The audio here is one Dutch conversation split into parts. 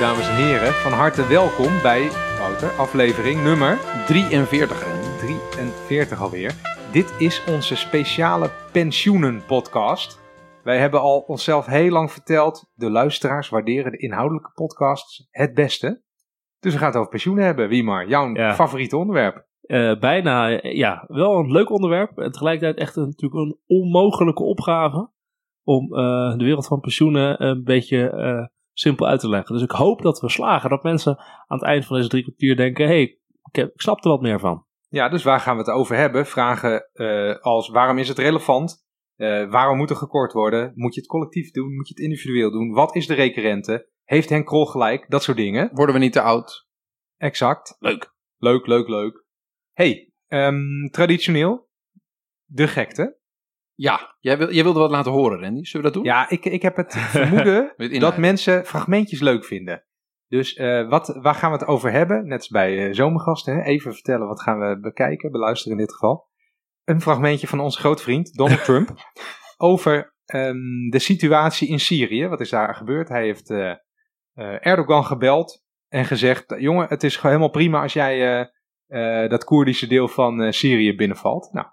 dames en heren. Van harte welkom bij, Wouter, aflevering nummer 43. 43 alweer. Dit is onze speciale pensioenen-podcast. Wij hebben al onszelf heel lang verteld, de luisteraars waarderen de inhoudelijke podcasts het beste. Dus we gaan het over pensioenen hebben. Wie maar, jouw Ja. favoriete onderwerp. Eh, bijna, ja, wel een leuk onderwerp. En tegelijkertijd echt een, natuurlijk een onmogelijke opgave om eh, de wereld van pensioenen een beetje eh, simpel uit te leggen. Dus ik hoop dat we slagen, dat mensen aan het eind van deze drie kwartier denken, hé, hey, ik, heb- ik snap er wat meer van. Ja, dus waar gaan we het over hebben? Vragen eh, als waarom is het relevant? Eh, waarom moet er gekort worden? Moet je het collectief doen? Moet je het individueel doen? Wat is de rekenrente? Heeft Henk Krol gelijk? Dat soort dingen. Worden we niet te oud? Exact. Leuk. Leuk, leuk, leuk. hey, ehm, traditioneel. De gekte. Ja, jij, wil, jij wilde wat laten horen, Randy. Zullen we dat doen? Ja, ik, ik heb het vermoeden dat mensen fragmentjes leuk vinden. Dus eh, wat, waar gaan we het over hebben? Net als bij eh, zomergasten. Hè? Even vertellen wat gaan we bekijken, beluisteren in dit geval. Een fragmentje van onze grote vriend Donald Trump. over ehm, de situatie in Syrië. Wat is daar gebeurd? Hij heeft eh, Erdogan gebeld en gezegd: Jongen, het is gewoon helemaal prima als jij dat Koerdische deel van Syrië binnenvalt. Nou,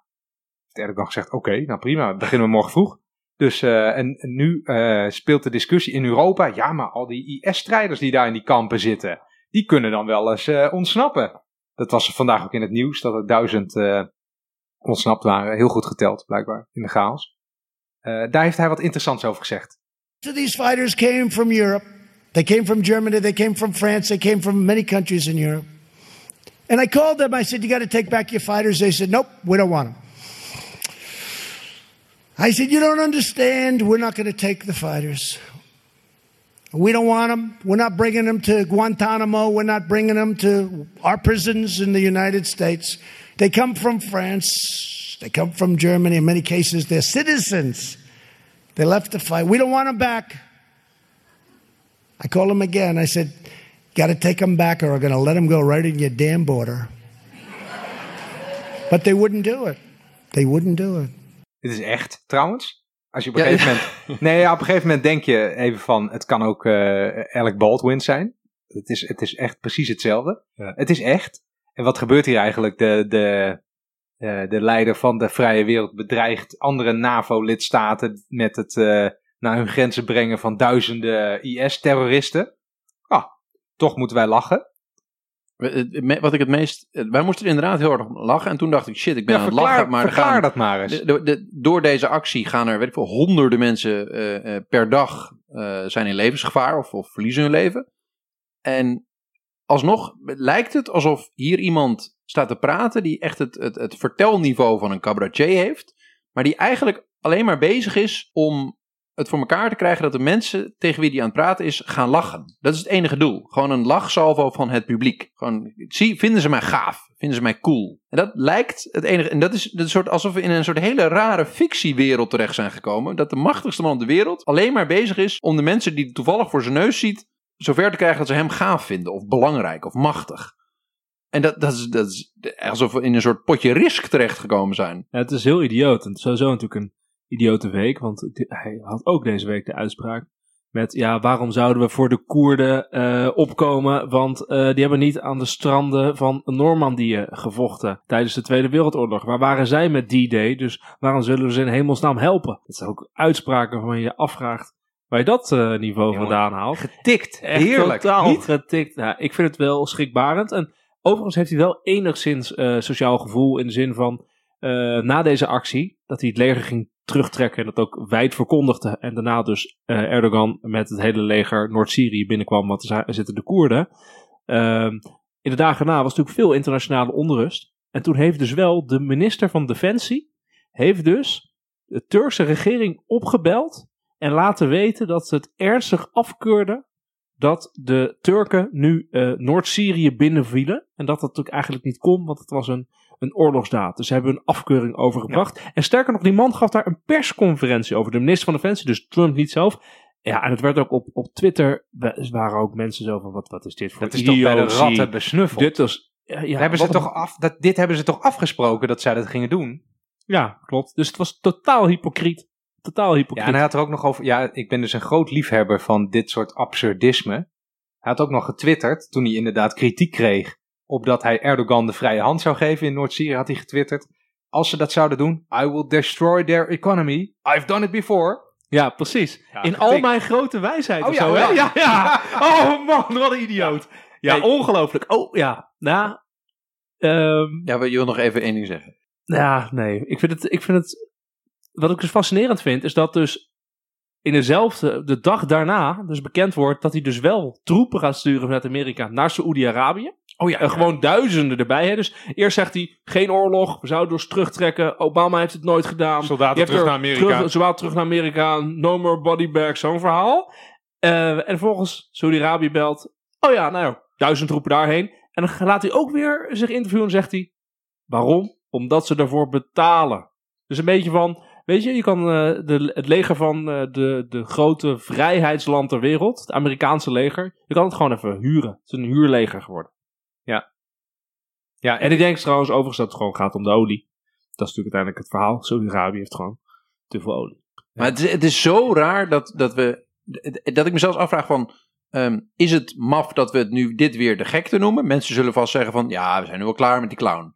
Erdogan gezegd: Oké, nou prima, beginnen we morgen vroeg. Dus eh, en, nu eh, speelt de discussie in Europa. Ja, maar al die IS-strijders die daar in die kampen zitten, die kunnen dan wel eens eh, ontsnappen. Dat was vandaag ook in het nieuws dat er duizend ontsnapt waren. Heel goed geteld, blijkbaar, in de chaos. Daar heeft hij wat interessants over gezegd. These fighters came from Europe. They came from Germany. They came from France. They came from many countries in Europe. And I called them. I said, You got to take back your fighters. They said, Nope, we don't want them. I said, You don't understand. We're not going to take the fighters. We don't want them. We're not bringing them to Guantanamo. We're not bringing them to our prisons in the United States. They come from France. They come from Germany. In many cases, they're citizens. They left to fight. We don't want them back. I called them again. I said, Got to take them back or we're going to let them go right in your damn border. but they wouldn't do it. They wouldn't do it. Dit is echt, trouwens. Als je op een Ja, gegeven moment... Nee, ja, op een gegeven moment denk je even van... Het kan ook Alec Baldwin zijn. Het is, het is echt precies hetzelfde. Het is echt. En wat gebeurt hier eigenlijk? De, de, eh, de leider van de vrije wereld bedreigt andere NAVO-lidstaten... met het eh, naar hun grenzen brengen van duizenden IS-terroristen. Ah, toch moeten wij lachen. Wat ik het meest... Wij moesten er inderdaad heel erg om lachen. En toen dacht ik, shit, ik ben Ja, aan het lachen. Maar er verklaar gaan, dat maar eens. de- de- de- door deze actie gaan er, weet ik veel, honderden mensen eh, eh, per dag eh, zijn in levensgevaar of, of verliezen hun leven. En alsnog lijkt het alsof hier iemand staat te praten die echt het, het, het vertelniveau van een cabaretier heeft. Maar die eigenlijk alleen maar bezig is om het voor elkaar te krijgen dat de mensen tegen wie die aan het praten is gaan lachen. Dat is het enige doel. Gewoon een lachsalvo van het publiek. Gewoon, zie, vinden ze mij gaaf? Vinden ze mij cool? En dat lijkt het enige. En dat is, een soort, alsof we in een soort hele rare fictiewereld terecht zijn gekomen. Dat de machtigste man op de wereld alleen maar bezig is om de mensen die toevallig voor zijn neus ziet. zover te krijgen dat ze hem gaaf vinden, of belangrijk, of machtig. En dat, dat, is, dat is alsof we in een soort potje risk terechtgekomen zijn. Ja, het is heel idioot. En sowieso natuurlijk een idiote week, want hij had ook deze week de uitspraak met, ja, waarom zouden we voor de Koerden eh, opkomen? Want eh, die hebben niet aan de stranden van Normandië gevochten tijdens de Tweede Wereldoorlog. Waar waren zij met D-Day? Dus waarom zullen we ze in hemelsnaam helpen? Dat zijn ook uitspraken waarvan je je afvraagt waar je dat eh, niveau Jongen, vandaan haalt. Getikt. Echt Heerlijk. totaal Niet? getikt. Ja, ik vind het wel schrikbarend. En overigens heeft hij wel enigszins sociaal gevoel in de zin van na deze actie dat hij het leger ging terugtrekken en dat ook wijd verkondigde. En daarna dus eh, Erdogan met het hele leger Noord-Syrië binnenkwam, want er zi- zitten de Koerden. Ehm, in de dagen na was natuurlijk veel internationale onrust. En toen heeft dus wel de minister van Defensie, heeft dus de Turkse regering opgebeld en laten weten dat ze het ernstig afkeurden dat de Turken nu eh, Noord-Syrië binnenvielen. En dat dat natuurlijk eigenlijk niet kon, want het was een, een oorlogsdaad. Dus ze hebben een afkeuring overgebracht. En sterker nog, die man gaf daar een persconferentie over. De minister van Defensie, dus Trump niet zelf. Ja, en het werd ook op, op Twitter, waren ook mensen zo van, wat, wat is dit voor Dat is toch bij de ratten besnuffeld. Dit was... Ja, ja, hebben ze toch af, dat, dit hebben ze toch afgesproken dat zij dat gingen doen? Ja, klopt. Dus het was totaal hypocriet. Totaal Ja, hypocriet. en hij had er ook nog over. Ja, ik ben dus een groot liefhebber van dit soort absurdisme. Hij had ook nog getwitterd, toen hij inderdaad kritiek kreeg op dat hij Erdogan de vrije hand zou geven in Noord-Syrië, had hij getwitterd. Als ze dat zouden doen, I will destroy their economy. I've done it before. Ja, precies. Ja, In al mijn grote wijsheid Oh of ja, zo, oh hè? ja. Ja, ja. Oh man, wat een idioot. Ja, Hey. ongelooflijk. Oh ja, nou... ehm, Ja, maar je wil nog even één ding zeggen. Ja, nee. Ik vind het, ik vind het. Wat ik dus fascinerend vind, is dat dus in dezelfde, de dag daarna, dus bekend wordt dat hij dus wel troepen gaat sturen vanuit Amerika naar Saoedi-Arabië. Oh ja, En gewoon duizenden erbij. Hè. Dus eerst zegt hij: geen oorlog, we zouden dus terugtrekken. Obama heeft het nooit gedaan. Soldaten terug er naar Amerika. Terug, zowel terug naar Amerika, no more body bags, zo'n verhaal. Eh, en volgens Saudi-Arabië belt, oh ja, nou ja, duizend troepen daarheen. En dan laat hij ook weer zich interviewen en zegt hij, waarom? Omdat ze daarvoor betalen. Dus een beetje van, weet je, je kan eh, de, het leger van eh, de, de grote vrijheidsland ter wereld, het Amerikaanse leger, je kan het gewoon even huren. Het is een huurleger geworden. Ja, En ik denk trouwens overigens dat het gewoon gaat om de olie. Dat is natuurlijk uiteindelijk het verhaal. Saudi-Arabië heeft gewoon te veel olie. Maar het is, het is zo raar dat, dat we. Dat ik mezelf afvraag van. ehm, is het maf dat we het nu dit weer de gekte noemen? Mensen zullen vast zeggen van. Ja, we zijn nu wel klaar met die clown.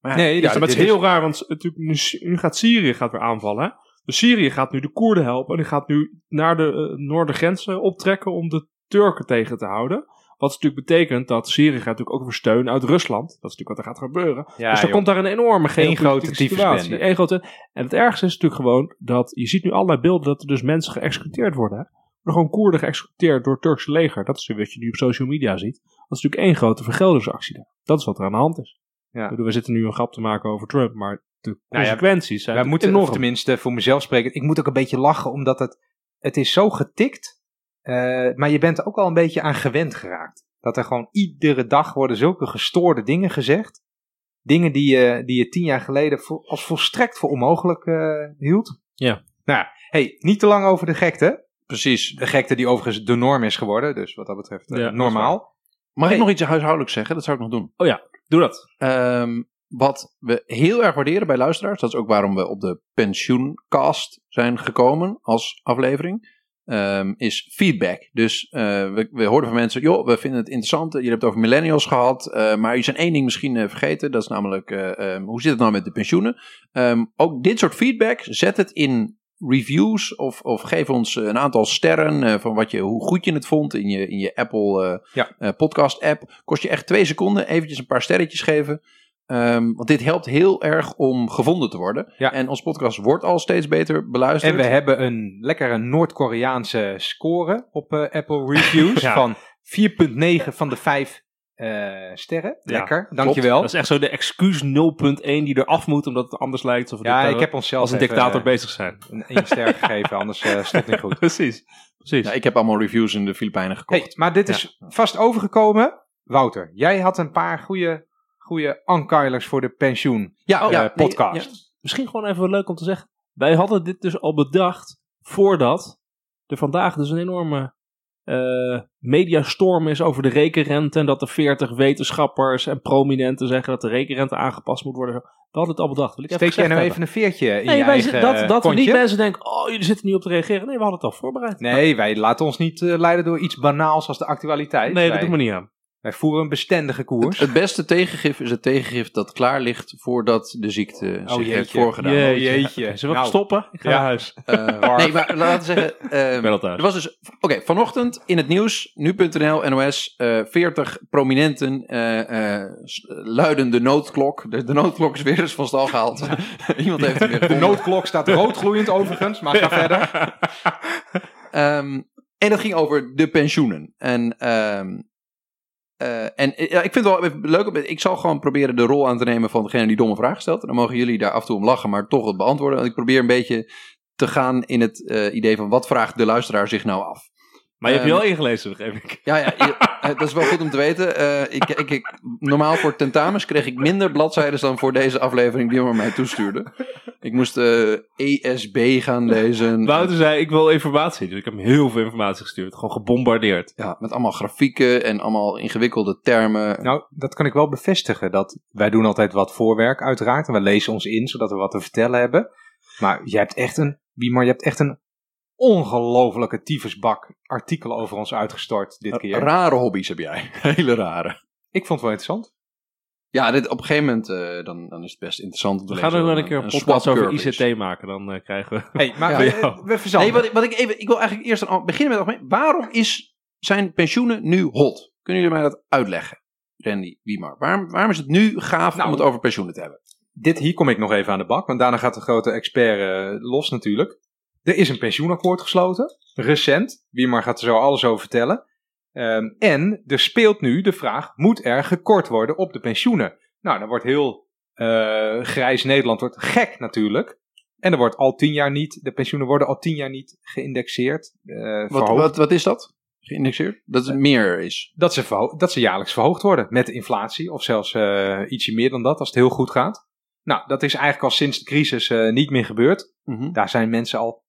Maar Nee, Ja, ja, maar het is heel raar, want natuurlijk nu, nu gaat Syrië gaat weer aanvallen. Hè? Dus Syrië gaat nu de Koerden helpen. En die gaat nu naar de uh, noordergrenzen optrekken om de Turken tegen te houden. Wat natuurlijk betekent dat Syrië gaat natuurlijk ook weer steun uit Rusland. Dat is natuurlijk wat er gaat gebeuren. Ja, dus er komt daar een enorme grote geopolitieke situatie. Eén grote. En het ergste is natuurlijk gewoon dat je ziet nu allerlei beelden dat er dus mensen geëxecuteerd worden. Hè? Er worden gewoon Koerden geëxecuteerd door het Turkse leger. Dat is wat je nu op social media ziet. Dat is natuurlijk één grote vergeldingsactie daar. Dat is wat er aan de hand is. Ja. Bedoel, we zitten nu een grap te maken over Trump, maar de Nou ja, consequenties zijn Wij moeten, enorm. of tenminste voor mezelf spreken, ik moet ook een beetje lachen, omdat het, het is zo getikt, eh, maar je bent er ook al een beetje aan gewend geraakt. Dat er gewoon iedere dag worden zulke gestoorde dingen gezegd. Dingen die je, die je tien jaar geleden als volstrekt voor onmogelijk eh, hield. Ja. Nou ja, hey, niet te lang over de gekte. precies. De gekte die overigens de norm is geworden, dus wat dat betreft eh, Ja, normaal. Mag Hey. ik nog iets huishoudelijks zeggen? Dat zou ik nog doen. Doe dat. Ehm, wat we heel erg waarderen bij luisteraars, dat is ook waarom we op de pensioencast zijn gekomen als aflevering, ehm, is feedback. Dus eh, we, we hoorden van mensen, joh, we vinden het interessant, je hebt het over millennials gehad, eh, maar je zijn één ding misschien eh, vergeten, dat is namelijk, eh, ehm, hoe zit het nou met de pensioenen? Ehm, ook dit soort feedback, zet het in reviews of, of geef ons een aantal sterren van wat je, hoe goed je het vond in je, in je Apple Ja. podcast app. Kost je echt twee seconden, eventjes een paar sterretjes geven. Ehm, want dit helpt heel erg om gevonden te worden. Ja. En ons podcast wordt al steeds beter beluisterd. En we hebben een lekkere Noord-Koreaanse score op eh, Apple Reviews Ja. van 4,9 van de 5 eh, sterren. Ja, Lekker, dankjewel. Dat is echt zo de excuus 0.1 die er af moet omdat het anders lijkt. Alsof we Ja, ik heb onszelf als een even, dictator eh, bezig zijn. een één ster gegeven, anders eh stond niet goed. Precies. Precies. Ja, ik heb allemaal reviews in de Filipijnen gekocht. Hey, maar dit is vast overgekomen. Wouter, jij had een paar goede, goede ankeilers voor de pensioen ja, eh, ja, nee, podcast. ja. Misschien gewoon even leuk om te zeggen. Wij hadden dit dus al bedacht voordat er vandaag dus een enorme eh, mediastorm is over de rekenrente. En dat de 40 wetenschappers en prominenten zeggen dat de rekenrente aangepast moet worden. We hadden het al bedacht. Wil ik even Steek jij nou hebben. even een veertje in Nee, je wij eigen dat, dat we niet mensen denken, oh jullie zitten niet op te reageren. Nee, we hadden het al voorbereid. Nee, wij laten ons niet eh, leiden door iets banaals als de actualiteit. nee dat doen we niet aan. Wij voeren een bestendige koers. Het beste tegengif is het tegengif dat klaar ligt voordat de ziekte zich Oh, jeetje. heeft voorgedaan. Jeetje. jeetje. Zullen we Nou, stoppen? Ik ga ja. naar huis. Eh, nee, maar laten we zeggen. Ik ben al thuis. er was dus. Oké, vanochtend in het nieuws, nu.nl, NOS, eh 40 prominenten eh, eh, luiden de noodklok. De, de noodklok is weer eens van stal gehaald. Iemand heeft hem weer De noodklok staat roodgloeiend overigens, maar ga verder. Ehm, en dat ging over de pensioenen. En, ehm, eh, en eh, ja, ik vind het wel leuk. Ik zal gewoon proberen de rol aan te nemen van degene die domme vragen stelt. Dan mogen jullie daar af en toe om lachen, maar toch het beantwoorden. Want ik probeer een beetje te gaan in het eh, idee van wat vraagt de luisteraar zich nou af. Maar je hebt je Ehm, wel ingelezen, begreep ik. Ja, ja je- eh, dat is wel goed om te weten. Eh, ik, ik, ik, normaal voor tentamens kreeg ik minder bladzijden dan voor deze aflevering die maar mij toestuurde. Ik moest eh, ESB gaan lezen. Wouter zei, ik wil informatie. Dus ik heb hem heel veel informatie gestuurd. Gewoon gebombardeerd. Ja, met allemaal grafieken en allemaal ingewikkelde termen. Nou, dat kan ik wel bevestigen. Dat wij doen altijd wat voorwerk uiteraard. En we lezen ons in, zodat we wat te vertellen hebben. Maar je hebt echt een, Biemar, je hebt echt een ongelofelijke tyfusbak artikelen over ons uitgestort dit keer. Rare hobby's heb jij. Hele rare. Ik vond het wel interessant. Ja, dit, op een gegeven moment uh, dan, dan is het best interessant om te We lezen. gaan er wel een keer een, podcast swap over is. ICT maken. Dan uh, krijgen we... Hey, maar Ja, we, we verzanden. Nee, wat ik, wat ik even... Ik wil eigenlijk eerst aan- beginnen met... Waarom is, zijn pensioenen nu hot? Kunnen jullie mij dat uitleggen? Randy, Wiemar. Waarom, waarom is het nu gaaf Nou, om het over pensioenen te hebben? Dit, hier kom ik nog even aan de bak, want daarna gaat de grote expert eh, los natuurlijk. Er is een pensioenakkoord gesloten, recent. Wie maar gaat er zo alles over vertellen. Ehm, en er speelt nu de vraag, moet er gekort worden op de pensioenen? Nou, dan wordt heel eh, grijs Nederland wordt gek natuurlijk. En er wordt al tien jaar niet, de pensioenen worden al tien jaar niet geïndexeerd. eh, Wat, wat, wat is dat? Geïndexeerd? Dat het meer is. Dat, ze dat ze jaarlijks verhoogd worden met inflatie, of zelfs eh, ietsje meer dan dat als het heel goed gaat. Nou, dat is eigenlijk al sinds de crisis eh, niet meer gebeurd. Mhm. Daar zijn mensen al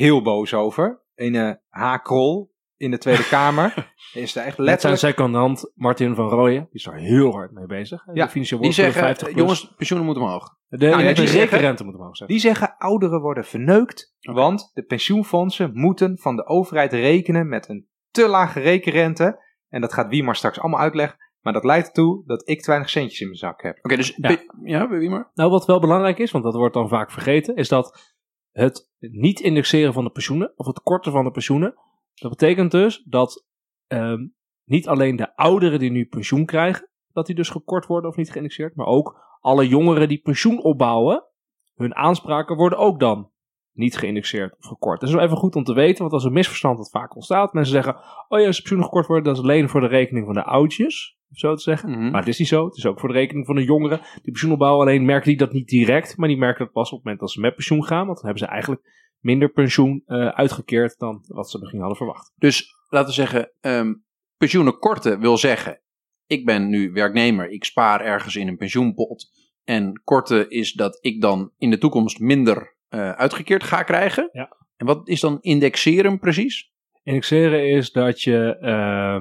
heel boos over. Een eh H-krol in de Tweede Kamer is daar echt Met zijn letterlijk... secondant Martin van Rooyen. Die is er heel hard mee bezig. Ja, de financieel Die zeggen, 50 eh, plus. jongens, pensioenen moeten omhoog. de, Nou, ja, de die zeggen- rekenrente moet omhoog zijn. Die zeggen ouderen worden verneukt, want de pensioenfondsen moeten van de overheid rekenen met een te lage rekenrente. En dat gaat wie maar straks allemaal uitleggen. Maar dat leidt ertoe dat ik te weinig centjes in mijn zak heb. Oké, dus... Ja. Ja, wie maar? Nou, wat wel belangrijk is, want dat wordt dan vaak vergeten, is dat het niet indexeren van de pensioenen, of het korten van de pensioenen, dat betekent dus dat ehm, niet alleen de ouderen die nu pensioen krijgen, dat die dus gekort worden of niet geïndexeerd, maar ook alle jongeren die pensioen opbouwen, hun aanspraken worden ook dan niet geïndexeerd of gekort. Dat is wel even goed om te weten, want is een misverstand dat vaak ontstaat. Mensen zeggen, oh ja, als de pensioenen gekort worden, dat is alleen voor de rekening van de oudjes, of zo te zeggen. Mhm. Maar het is niet zo. Het is ook voor de rekening van de jongeren. Die pensioen opbouwen, alleen merken die dat niet direct. Maar die merken dat pas op het moment dat ze met pensioen gaan. Want dan hebben ze eigenlijk minder pensioen eh, uitgekeerd dan wat ze misschien hadden verwacht. Dus laten we zeggen, ehm, pensioenen korten wil zeggen, ik ben nu werknemer, ik spaar ergens in een pensioenpot. En korten is dat ik dan in de toekomst minder eh, uitgekeerd ga krijgen. Ja. En wat is dan indexeren precies? Indexeren is dat je eh,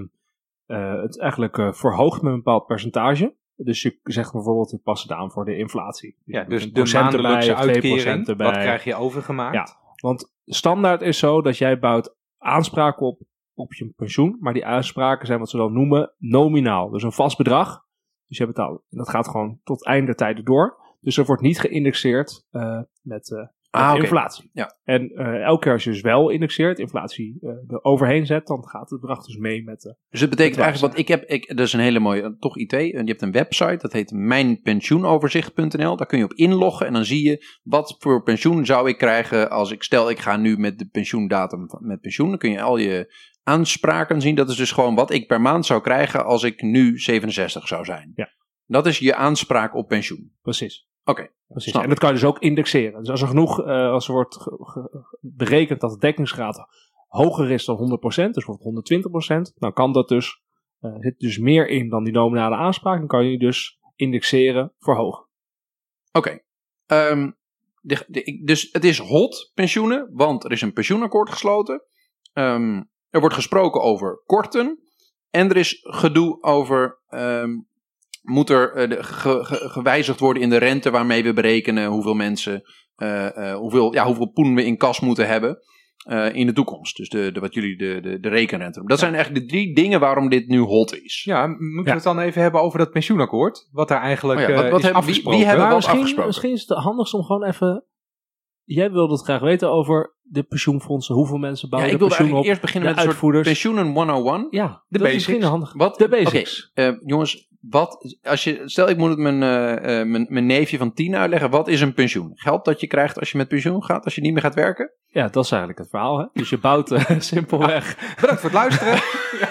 eh, het eigenlijk eh, verhoogt met een bepaald percentage. Dus je zegt bijvoorbeeld, we passen het aan voor de inflatie. Ja, doet dus de maandelijkse erbij of 2% uitkering, erbij. wat krijg je overgemaakt? Ja. Want standaard is zo dat jij bouwt aanspraken op, op je pensioen. Maar die aanspraken zijn wat ze dan noemen nominaal. Dus een vast bedrag. Dus je betaalt. En dat gaat gewoon tot eind der tijden door. Dus er wordt niet geïndexeerd eh, met, met Ah, inflatie. Ja. En eh, elke keer als je dus wel indexeert, inflatie eh er overheen zet, dan gaat het bedrag dus mee met de. Dus het betekent eigenlijk, wat ik heb, ik, dat is een hele mooie, toch IT. En je hebt een website, dat heet mijnpensioenoverzicht.nl. Daar kun je op inloggen en dan zie je wat voor pensioen zou ik krijgen als ik, stel ik ga nu met de pensioendatum met pensioen. Dan kun je al je aanspraken zien. Dat is dus gewoon wat ik per maand zou krijgen als ik nu 67 zou zijn. Ja. Dat is je aanspraak op pensioen. Precies. Oké, Precies. snap En dat kan je dus ook indexeren. Dus als er genoeg, eh, als er wordt berekend dat de dekkingsgraad hoger is dan 100%, dus bijvoorbeeld 120%, dan kan dat dus, eh zit dus meer in dan die nominale aanspraak. Dan kan je die dus indexeren verhogen. Oké. Ehm, dus het is hot pensioenen, want er is een pensioenakkoord gesloten. Ehm, er wordt gesproken over korten. En er is gedoe over. ehm, moet er eh, de- ge- ge- gewijzigd worden in de rente waarmee we berekenen hoeveel mensen. eh, eh, hoeveel, ja, hoeveel poen we in kas moeten hebben. eh, in de toekomst. Dus de, de, wat jullie de, de, de rekenrente noemen. Dat zijn eigenlijk de drie dingen waarom dit nu hot is. Ja, moeten Ja. we het dan even hebben over dat pensioenakkoord? Wat daar eigenlijk Oh ja, wat- wat is hebben- afgesproken? wie hebben Maar wat misschien, afgesproken. misschien is het handigst om gewoon even. Jij wilde het graag weten over de pensioenfondsen. Hoeveel mensen Ja, bouwen ik de wilde pensioen eigenlijk op? eerst beginnen de met een soort uitvoerders. pensioenen 101. Ja, De dat is basics. misschien handig. Wat, De basics. Eh, jongens, wat, als je, stel ik moet het mijn, eh, eh, mijn, mijn neefje van tien uitleggen. Wat is een pensioen? Geld dat je krijgt als je met pensioen gaat, als je niet meer gaat werken? Ja, dat is eigenlijk het verhaal. Hè? Dus je bouwt eh, simpelweg Bedankt voor het luisteren.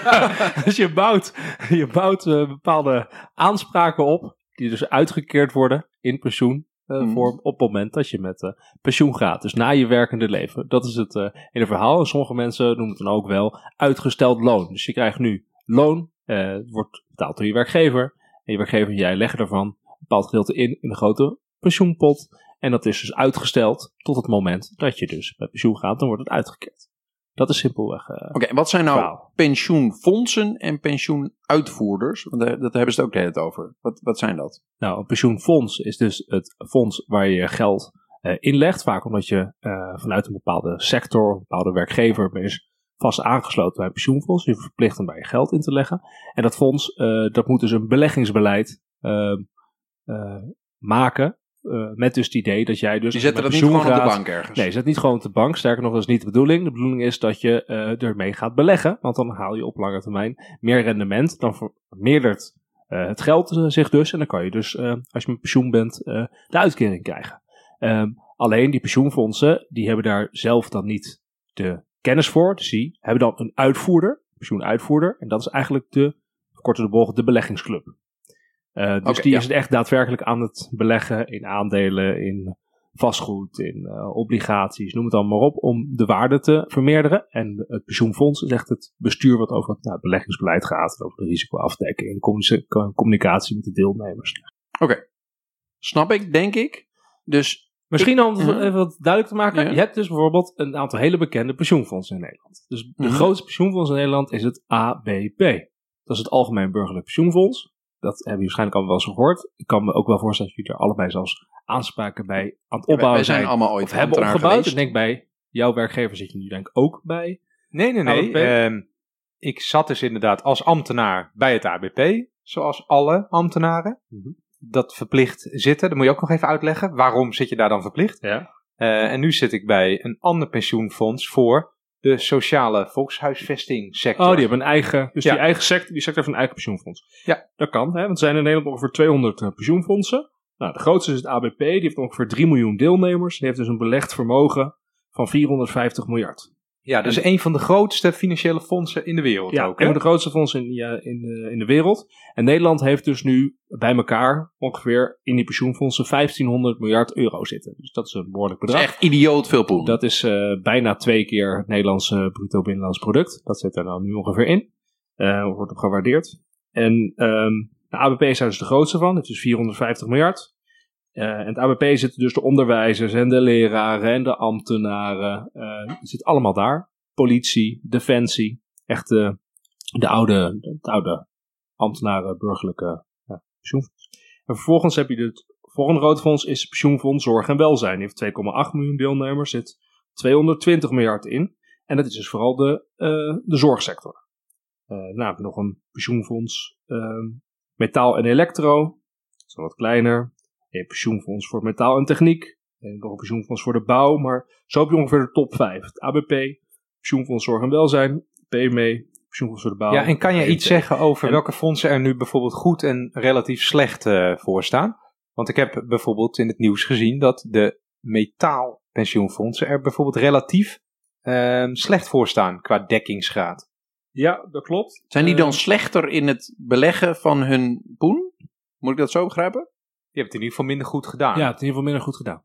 dus je bouwt, je bouwt bepaalde aanspraken op, die dus uitgekeerd worden in pensioen. Mhm. voor op het moment dat je met pensioen gaat. Dus na je werkende leven. Dat is het hele verhaal. En sommige mensen noemen het dan ook wel uitgesteld loon. Dus je krijgt nu loon, het wordt betaald door je werkgever. En je werkgever en jij leggen daarvan een bepaald gedeelte in, in een grote pensioenpot. En dat is dus uitgesteld tot het moment dat je dus met pensioen gaat. Dan wordt het uitgekeerd. Dat is simpelweg eh, Oké, en wat zijn nou pensioenfondsen en pensioenuitvoerders? Want daar, dat hebben ze het ook de hele tijd over. Wat, wat zijn dat? Nou, een pensioenfonds is dus het fonds waar je geld eh, inlegt. Vaak omdat je eh, vanuit een bepaalde sector, een bepaalde werkgever is vast aangesloten bij een pensioenfonds. Je verplicht om bij je geld in te leggen. En dat fonds, eh, dat moet dus een beleggingsbeleid eh, eh, maken. eh, met dus het idee dat jij dus... Je zetten dat niet gewoon op de bank ergens. Nee, je zet niet gewoon op de bank. Sterker nog, dat is niet de bedoeling. De bedoeling is dat je ermee gaat beleggen. Want dan haal je op lange termijn meer rendement. Dan vermeerdert het geld zich dus. En dan kan je dus, als je met pensioen bent, de uitkering krijgen. Ehm, alleen die pensioenfondsen, die hebben daar zelf dan niet de kennis voor. Dus die hebben dan een uitvoerder, pensioenuitvoerder. En dat is eigenlijk de, korte de bocht, de beleggingsclub. Eh, dus Oké, die ja. is echt daadwerkelijk aan het beleggen in aandelen, in vastgoed, in eh, obligaties, noem het allemaal maar op, om de waarde te vermeerderen. En het pensioenfonds is echt het bestuur wat over het nou, beleggingsbeleid gaat, over de risicoafdekking, communicatie, communicatie met de deelnemers. Snap ik, denk ik. Dus Misschien om het Mhm. even wat duidelijk te maken. Ja. Je hebt dus bijvoorbeeld een aantal hele bekende pensioenfondsen in Nederland. Dus de Mhm. grootste pensioenfonds in Nederland is het ABP. Dat is het Algemeen Burgerlijk Pensioenfonds. Dat hebben jullie waarschijnlijk al wel eens gehoord. Ik kan me ook wel voorstellen dat jullie er allebei zelfs aanspraken bij aan het opbouwen wij zijn zijn. allemaal ooit Of hebben opgebouwd. geweest. Ik denk bij jouw werkgever zit je nu denk ik ook bij. Nee, nee, nee. Ehm, ik zat dus inderdaad als ambtenaar bij het ABP, zoals alle ambtenaren. Mhm. Dat verplicht zitten. Dat moet je ook nog even uitleggen. Waarom zit je daar dan verplicht? Ja. Eh, en nu zit ik bij een ander pensioenfonds voor de sociale volkshuisvesting sector. Oh, die hebben een eigen, dus Ja. die eigen sector, die sector heeft een eigen pensioenfonds. Ja. Dat kan, hè, want er zijn in Nederland ongeveer 200 eh, pensioenfondsen. Nou, de grootste is het ABP, die heeft ongeveer 3 miljoen deelnemers. Die heeft dus een belegd vermogen van 450 miljard. Ja, dus een van de grootste financiële fondsen in de wereld Ja, ook. een van de grootste fondsen in, ja, in, de, in de wereld. En Nederland heeft dus nu bij elkaar ongeveer in die pensioenfondsen 1500 miljard euro zitten. Dus dat is een behoorlijk Dat is bedrag. echt idioot veel poen. Dat is eh, bijna twee keer het Nederlandse bruto binnenlands product. Dat zit er dan nu ongeveer in. Eh, wordt op gewaardeerd. En ehm, de ABP is daar dus de grootste van. Het is 450 miljard. Eh, en het ABP zitten dus de onderwijzers en de leraren en de ambtenaren. eh zit allemaal daar. Politie, defensie. Echt de, de oude, het oude ambtenaren, burgerlijke ja, pensioenfonds. En vervolgens heb je het volgende grote fonds is pensioenfonds Zorg en Welzijn. Die heeft 2,8 miljoen deelnemers. Zit 220 miljard in. En dat is dus vooral de, eh, de zorgsector. Eh nou, hebben nog een pensioenfonds metaal en elektro. Dat is wat kleiner. Een pensioenfonds voor metaal en techniek. En nog een pensioenfonds voor de bouw. Maar zo heb je ongeveer de top 5. Het ABP, pensioenfonds Zorg en Welzijn, PME, pensioenfonds voor de bouw. Ja, en kan je PMT. iets zeggen over En- welke fondsen er nu bijvoorbeeld goed en relatief slecht eh, voor staan? Want ik heb bijvoorbeeld in het nieuws gezien dat de metaalpensioenfondsen er bijvoorbeeld relatief ehm, slecht voor staan qua dekkingsgraad. Ja, dat klopt. Zijn die Eh, dan slechter in het beleggen van hun poen? Moet ik dat zo begrijpen? Die hebben het in ieder geval minder goed gedaan. Ja, het is in ieder geval minder goed gedaan.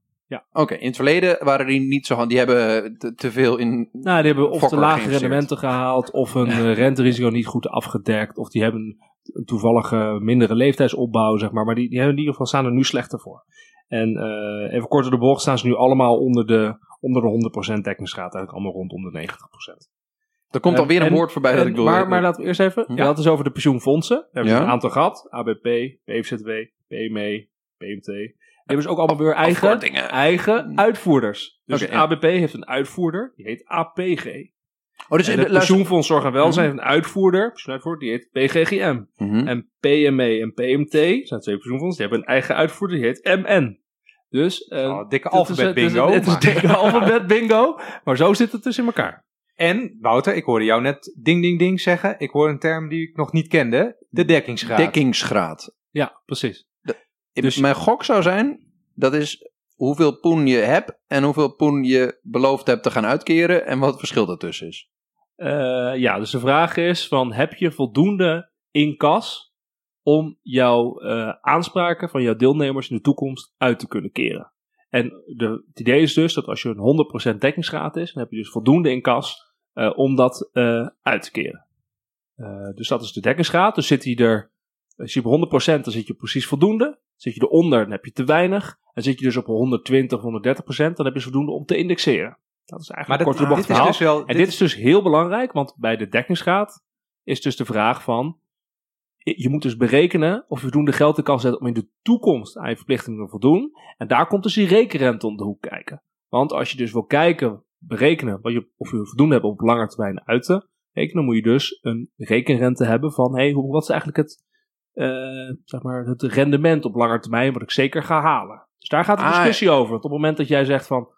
Oké, in het verleden waren die niet zo hand. Die hebben te, te veel in. Nou, die hebben of te lage rendementen gehaald, of hun eh, renterisico niet goed afgedekt, of die hebben een toevallige mindere leeftijdsopbouw, zeg maar. Maar die, die hebben in ieder geval staan er nu slechter voor. En eh, even kort door de bocht staan ze nu allemaal onder de, onder de 100% dekkingsgraad, eigenlijk allemaal rondom de 90%. Er komt alweer een en- woord voorbij dat ik wil. maar, maar laten we eerst even. Ja. Ja. Dat is over de pensioenfondsen. Daar hebben we Ja. een aantal gehad. ABP, PFZW, PME, PMT. Die hebben ze ook allemaal weer eigen, eigen uitvoerders. Dus ABP heeft een uitvoerder. Die heet APG. oh, dus en in het pensioenfonds Zorg en Welzijn heeft een uitvoerder. Pensioenuitvoerder. Die heet PGGM. Mhm. En PME en PMT zijn twee pensioenfondsen. Die hebben een eigen uitvoerder. Die heet MN. Dus... eh, Oh, dikke alfabet het is- bingo. Het is een dikke alfabet bingo. Maar zo zit het dus in elkaar. En Wouter, ik hoorde jou net ding ding ding zeggen. Ik hoor een term die ik nog niet kende. De dekkingsgraad. dekkingsgraad. Ja, precies. Dus mijn gok zou zijn: dat is hoeveel poen je hebt en hoeveel poen je beloofd hebt te gaan uitkeren en wat het verschil daartussen is. Eh, ja, dus de vraag is van heb je voldoende in kas om jouw eh, aanspraken van jouw deelnemers in de toekomst uit te kunnen keren? En de, het idee is dus dat als je een 100% dekkingsgraad is, dan heb je dus voldoende in kas eh, om dat uit te keren. Dus dat is de dekkingsgraad. Dus zit hij er, als je op 100% dan zit je precies voldoende. Zit je eronder, dan heb je te weinig. En zit je dus op 120, 130%, dan heb je voldoende om te indexeren. Dat is Maar eigenlijk dat, kort de bocht dit is verhaal. dus wel... En dit is dus heel belangrijk, want bij de dekkingsgraad is dus de vraag van... je moet dus berekenen of je voldoende geld in kan zetten om in de toekomst aan je verplichtingen te voldoen. En daar komt dus die rekenrente om de hoek kijken. Want als je dus wil kijken, berekenen wat je, of je voldoende hebt op lange termijn uit te rekenen, moet je dus een rekenrente hebben van hey, hoe, wat is eigenlijk het, zeg maar, het rendement op lange termijn wat ik zeker ga halen. Dus daar gaat de Ah, discussie over. Want op het moment dat jij zegt van,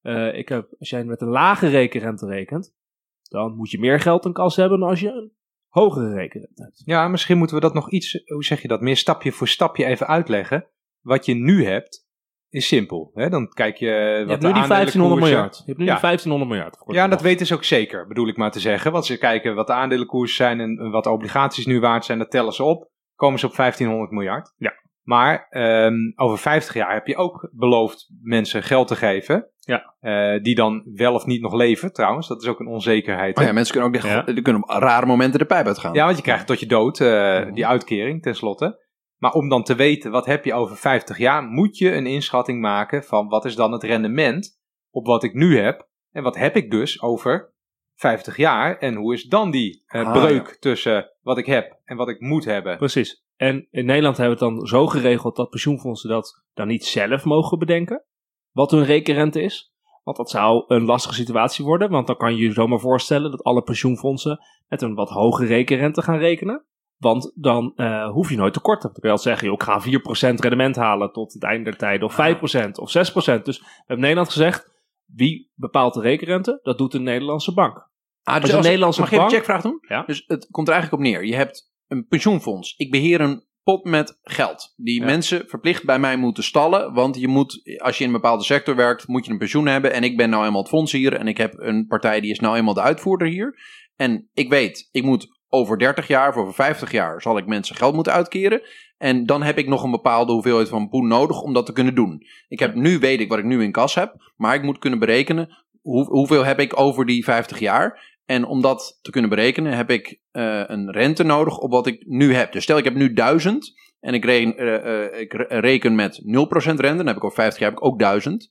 eh, ik heb, als jij met een lage rekenrente rekent, dan moet je meer geld in kas hebben dan als je een hogere rekenrente hebt. Ja, misschien moeten we dat nog iets, hoe zeg je dat, meer stapje voor stapje even uitleggen. Wat je nu hebt, is simpel. Hè? Dan kijk je Je wat hebt de nu die 1500 aandelenkoersen- miljard. Je hebt nu Ja. die 1500 miljard. Ja, dat weten ze ook zeker, bedoel ik maar te zeggen. Want ze kijken wat de aandelenkoersen zijn en en wat de obligaties nu waard zijn, dat tellen ze op. Komen ze op 1500 miljard. Ja. Maar ehm, over 50 jaar heb je ook beloofd mensen geld te geven. Ja. Eh, die dan wel of niet nog leven, trouwens. Dat is ook een onzekerheid. Maar hè? ja, mensen kunnen ook Ja. er kunnen op rare momenten de pijp uitgaan. Ja, want je krijgt tot je dood eh, Mhm. die uitkering tenslotte. Maar om dan te weten wat heb je over 50 jaar, moet je een inschatting maken van wat is dan het rendement op wat ik nu heb. En wat heb ik dus over 50 jaar en hoe is dan die eh, Ah, breuk tussen wat ik heb en wat ik moet hebben. Precies. En in Nederland hebben we het dan zo geregeld dat pensioenfondsen dat dan niet zelf mogen bedenken. Wat hun rekenrente is. Want dat zou een lastige situatie worden. Want dan kan je je zomaar voorstellen dat alle pensioenfondsen met een wat hogere rekenrente gaan rekenen. Want dan eh, hoef je nooit tekort te. Dan kun je al zeggen, joh, ik ga 4% rendement halen tot het einde der tijden. Of 5% of 6%. Dus we hebben Nederland gezegd, wie bepaalt de rekenrente? Dat doet de Nederlandse bank. Ah, Als een Nederlandse mag ik even een checkvraag doen? Ja. Dus het komt er eigenlijk op neer. Je hebt een pensioenfonds. Ik beheer een pot met geld. Die Ja. mensen verplicht bij mij moeten stallen. Want je moet, als je in een bepaalde sector werkt, moet je een pensioen hebben. En ik ben nou eenmaal het fonds hier. En ik heb een partij die is nou eenmaal de uitvoerder hier. En ik weet, ik moet over 30 jaar of over 50 jaar zal ik mensen geld moeten uitkeren. En dan heb ik nog een bepaalde hoeveelheid van poen nodig om dat te kunnen doen. Ik heb nu weet ik wat ik nu in kas heb. Maar ik moet kunnen berekenen hoe, hoeveel heb ik over die 50 jaar. En om dat te kunnen berekenen heb ik eh, een rente nodig op wat ik nu heb. Dus stel ik heb nu 1000 en ik, reken, eh, eh, ik re- reken met 0% rente. Dan heb ik over 50 jaar heb ik ook 1000.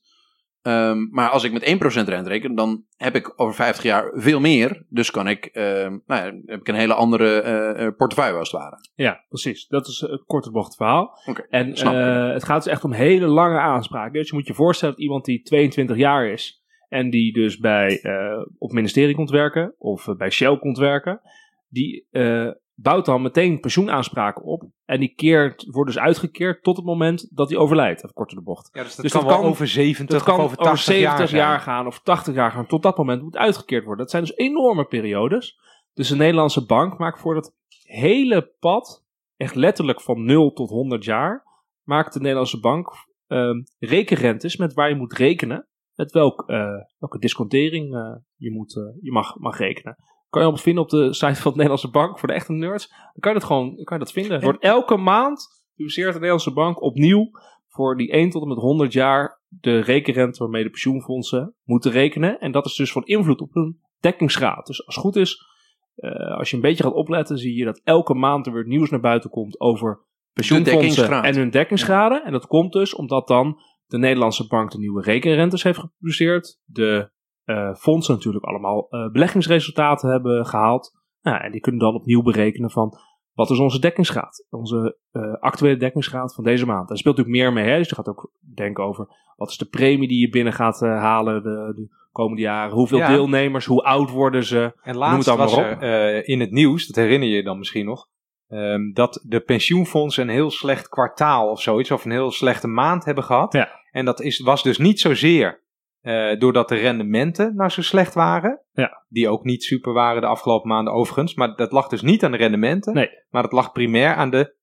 Ehm, maar als ik met 1% rente reken, dan heb ik over 50 jaar veel meer. Dus kan ik, ehm, nou ja, heb ik een hele andere portefeuille als het ware. Ja, precies. Dat is het korte bocht verhaal. En het gaat dus echt om hele lange aanspraken. Dus je moet je voorstellen dat iemand die 22 jaar is en die dus bij eh, op het ministerie komt werken of eh, bij Shell komt werken, die eh, bouwt dan meteen pensioenaanspraken op en die keert, wordt dus uitgekeerd tot het moment dat hij overlijdt. Even kort door de bocht. Ja, dus dat Dus kan dat kan- over 70 Dat kan of over 80 70 jaar, gaan of 80 jaar gaan. Tot dat moment moet uitgekeerd worden. Dat zijn dus enorme periodes. Dus de Nederlandse bank maakt voor dat hele pad, echt letterlijk van 0 tot 100 jaar, maakt de Nederlandse bank ehm, rekenrentes met waar je moet rekenen. Met welk, eh, welke discontering eh, je, moet, eh, je mag, mag rekenen. Kan je al vinden op de site van de Nederlandse bank voor de echte nerds. Dan kan je dat gewoon kan je dat vinden. Wordt elke maand publiceert de Nederlandse bank opnieuw voor die 1 tot en met 100 jaar de rekenrente waarmee de pensioenfondsen moeten rekenen. En dat is dus van invloed op hun dekkingsgraad. Dus als het goed is, als je een beetje gaat opletten, zie je dat elke maand er weer nieuws naar buiten komt over pensioenfondsen en hun dekkingsgraden. En dat komt dus omdat dan de Nederlandse bank de nieuwe rekenrentes heeft gepubliceerd. De eh, fondsen natuurlijk allemaal eh, beleggingsresultaten hebben gehaald. Nou, en die kunnen dan opnieuw berekenen van wat is onze dekkingsgraad? Onze eh, actuele dekkingsgraad van deze maand. Daar speelt natuurlijk meer mee. Hè? Dus je gaat ook denken over wat is de premie die je binnen gaat halen de, de komende jaren. Hoeveel Ja. deelnemers, hoe oud worden ze? En Noem laatst was er in het nieuws, dat herinner je je dan misschien nog, ehm, dat de pensioenfondsen een heel slecht kwartaal of zoiets, of een heel slechte maand hebben gehad. Ja. En dat is, was dus niet zozeer eh, doordat de rendementen nou zo slecht waren, Ja. die ook niet super waren de afgelopen maanden overigens, maar dat lag dus niet aan de rendementen, Nee. maar dat lag primair aan de,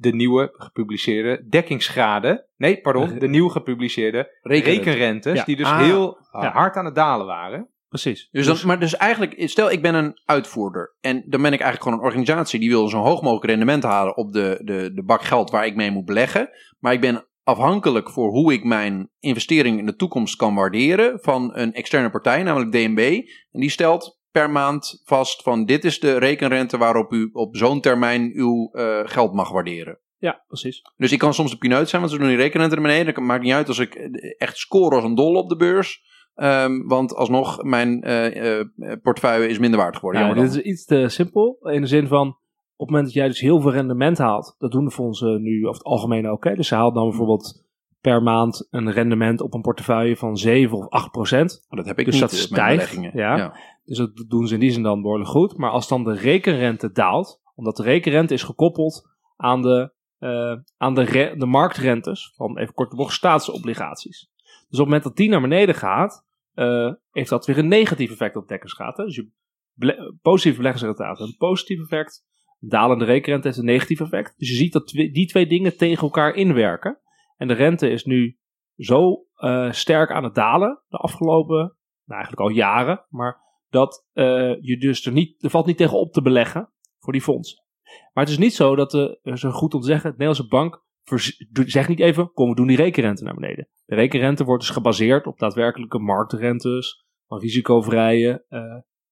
de nieuwe gepubliceerde dekkingsgraden. Nee, pardon, de nieuw gepubliceerde Rekenrente. rekenrentes, Ja. die dus Ah. heel uh, Ja. hard aan het dalen waren. Precies. Dus dan, maar dus eigenlijk, stel ik ben een uitvoerder en dan ben ik eigenlijk gewoon een organisatie die wil zo hoog mogelijk rendement halen op de, de, de bak geld waar ik mee moet beleggen. Maar ik ben afhankelijk voor hoe ik mijn investering in de toekomst kan waarderen van een externe partij, namelijk DNB. En die stelt per maand vast van dit is de rekenrente waarop u op zo'n termijn uw eh, geld mag waarderen. Ja, precies. Dus ik kan soms de pineut zijn, want ze doen die rekenrente naar beneden. Het maakt niet uit als ik echt score als een dol op de beurs. Ehm, want alsnog, mijn eh, eh, portefeuille is minder waard geworden. Ja, dit is iets te simpel. In de zin van, op het moment dat jij dus heel veel rendement haalt, dat doen de fondsen nu over het algemeen ook. Hè? Dus ze haalt dan bijvoorbeeld per maand een rendement op een portefeuille van 7 of 8 procent. Maar dat heb ik Dus niet dat eh, stijgt, ja. Dus dat doen ze in die zin dan behoorlijk goed. Maar als dan de rekenrente daalt, omdat de rekenrente is gekoppeld aan de, aan de, de marktrentes van even kort de bocht staatsobligaties. Dus op het moment dat die naar beneden gaat, eh, heeft dat weer een negatief effect op. Hè? Dus je bele- positieve beleggingsresultaten een positief effect. Dalende rekenrente heeft een negatief effect. Dus je ziet dat die twee dingen tegen elkaar inwerken. En de rente is nu zo eh, sterk aan het dalen de afgelopen, nou eigenlijk al jaren, maar dat eh, je dus er niet, er valt niet tegen op te beleggen voor die fondsen. Maar het is niet zo dat de, een goed om te zeggen, de Nederlandse bank zegt niet even, kom we doen die rekenrente naar beneden. De rekenrente wordt dus gebaseerd op daadwerkelijke marktrentes van risicovrije eh,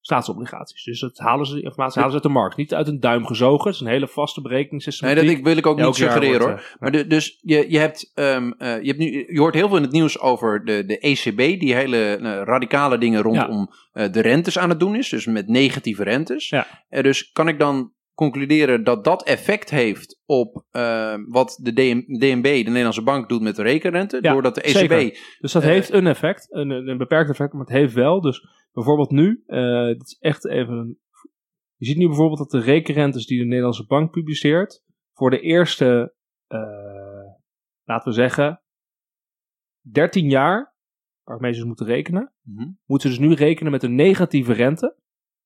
staatsobligaties. Dus dat halen ze, informatie halen ze uit de markt. Niet uit een duim gezogen. Het is een hele vaste Nee, berekeningssystematiek. dat ik, wil ik ook niet suggereren wordt, hoor. eh, Maar de, dus je, je, hebt, ehm, eh, je, hebt nu, je hoort heel veel in het nieuws over de, de ECB, die hele radicale dingen rondom de rentes aan het doen is. Dus met negatieve rentes. Ja. Dus kan ik dan concluderen dat dat effect heeft op eh, wat de DM, DNB, de Nederlandse bank, doet met de rekenrente? Ja, doordat de ECB. zeker. Dus dat Eh, heeft een effect, een, een beperkt effect, maar het heeft wel. Dus bijvoorbeeld nu, eh dit is echt even een. Je ziet nu bijvoorbeeld dat de rekenrentes die de Nederlandse bank publiceert, voor de eerste, eh, laten we zeggen, 13 jaar, waarmee ze dus moeten rekenen, Mhm. moeten ze dus nu rekenen met een negatieve rente,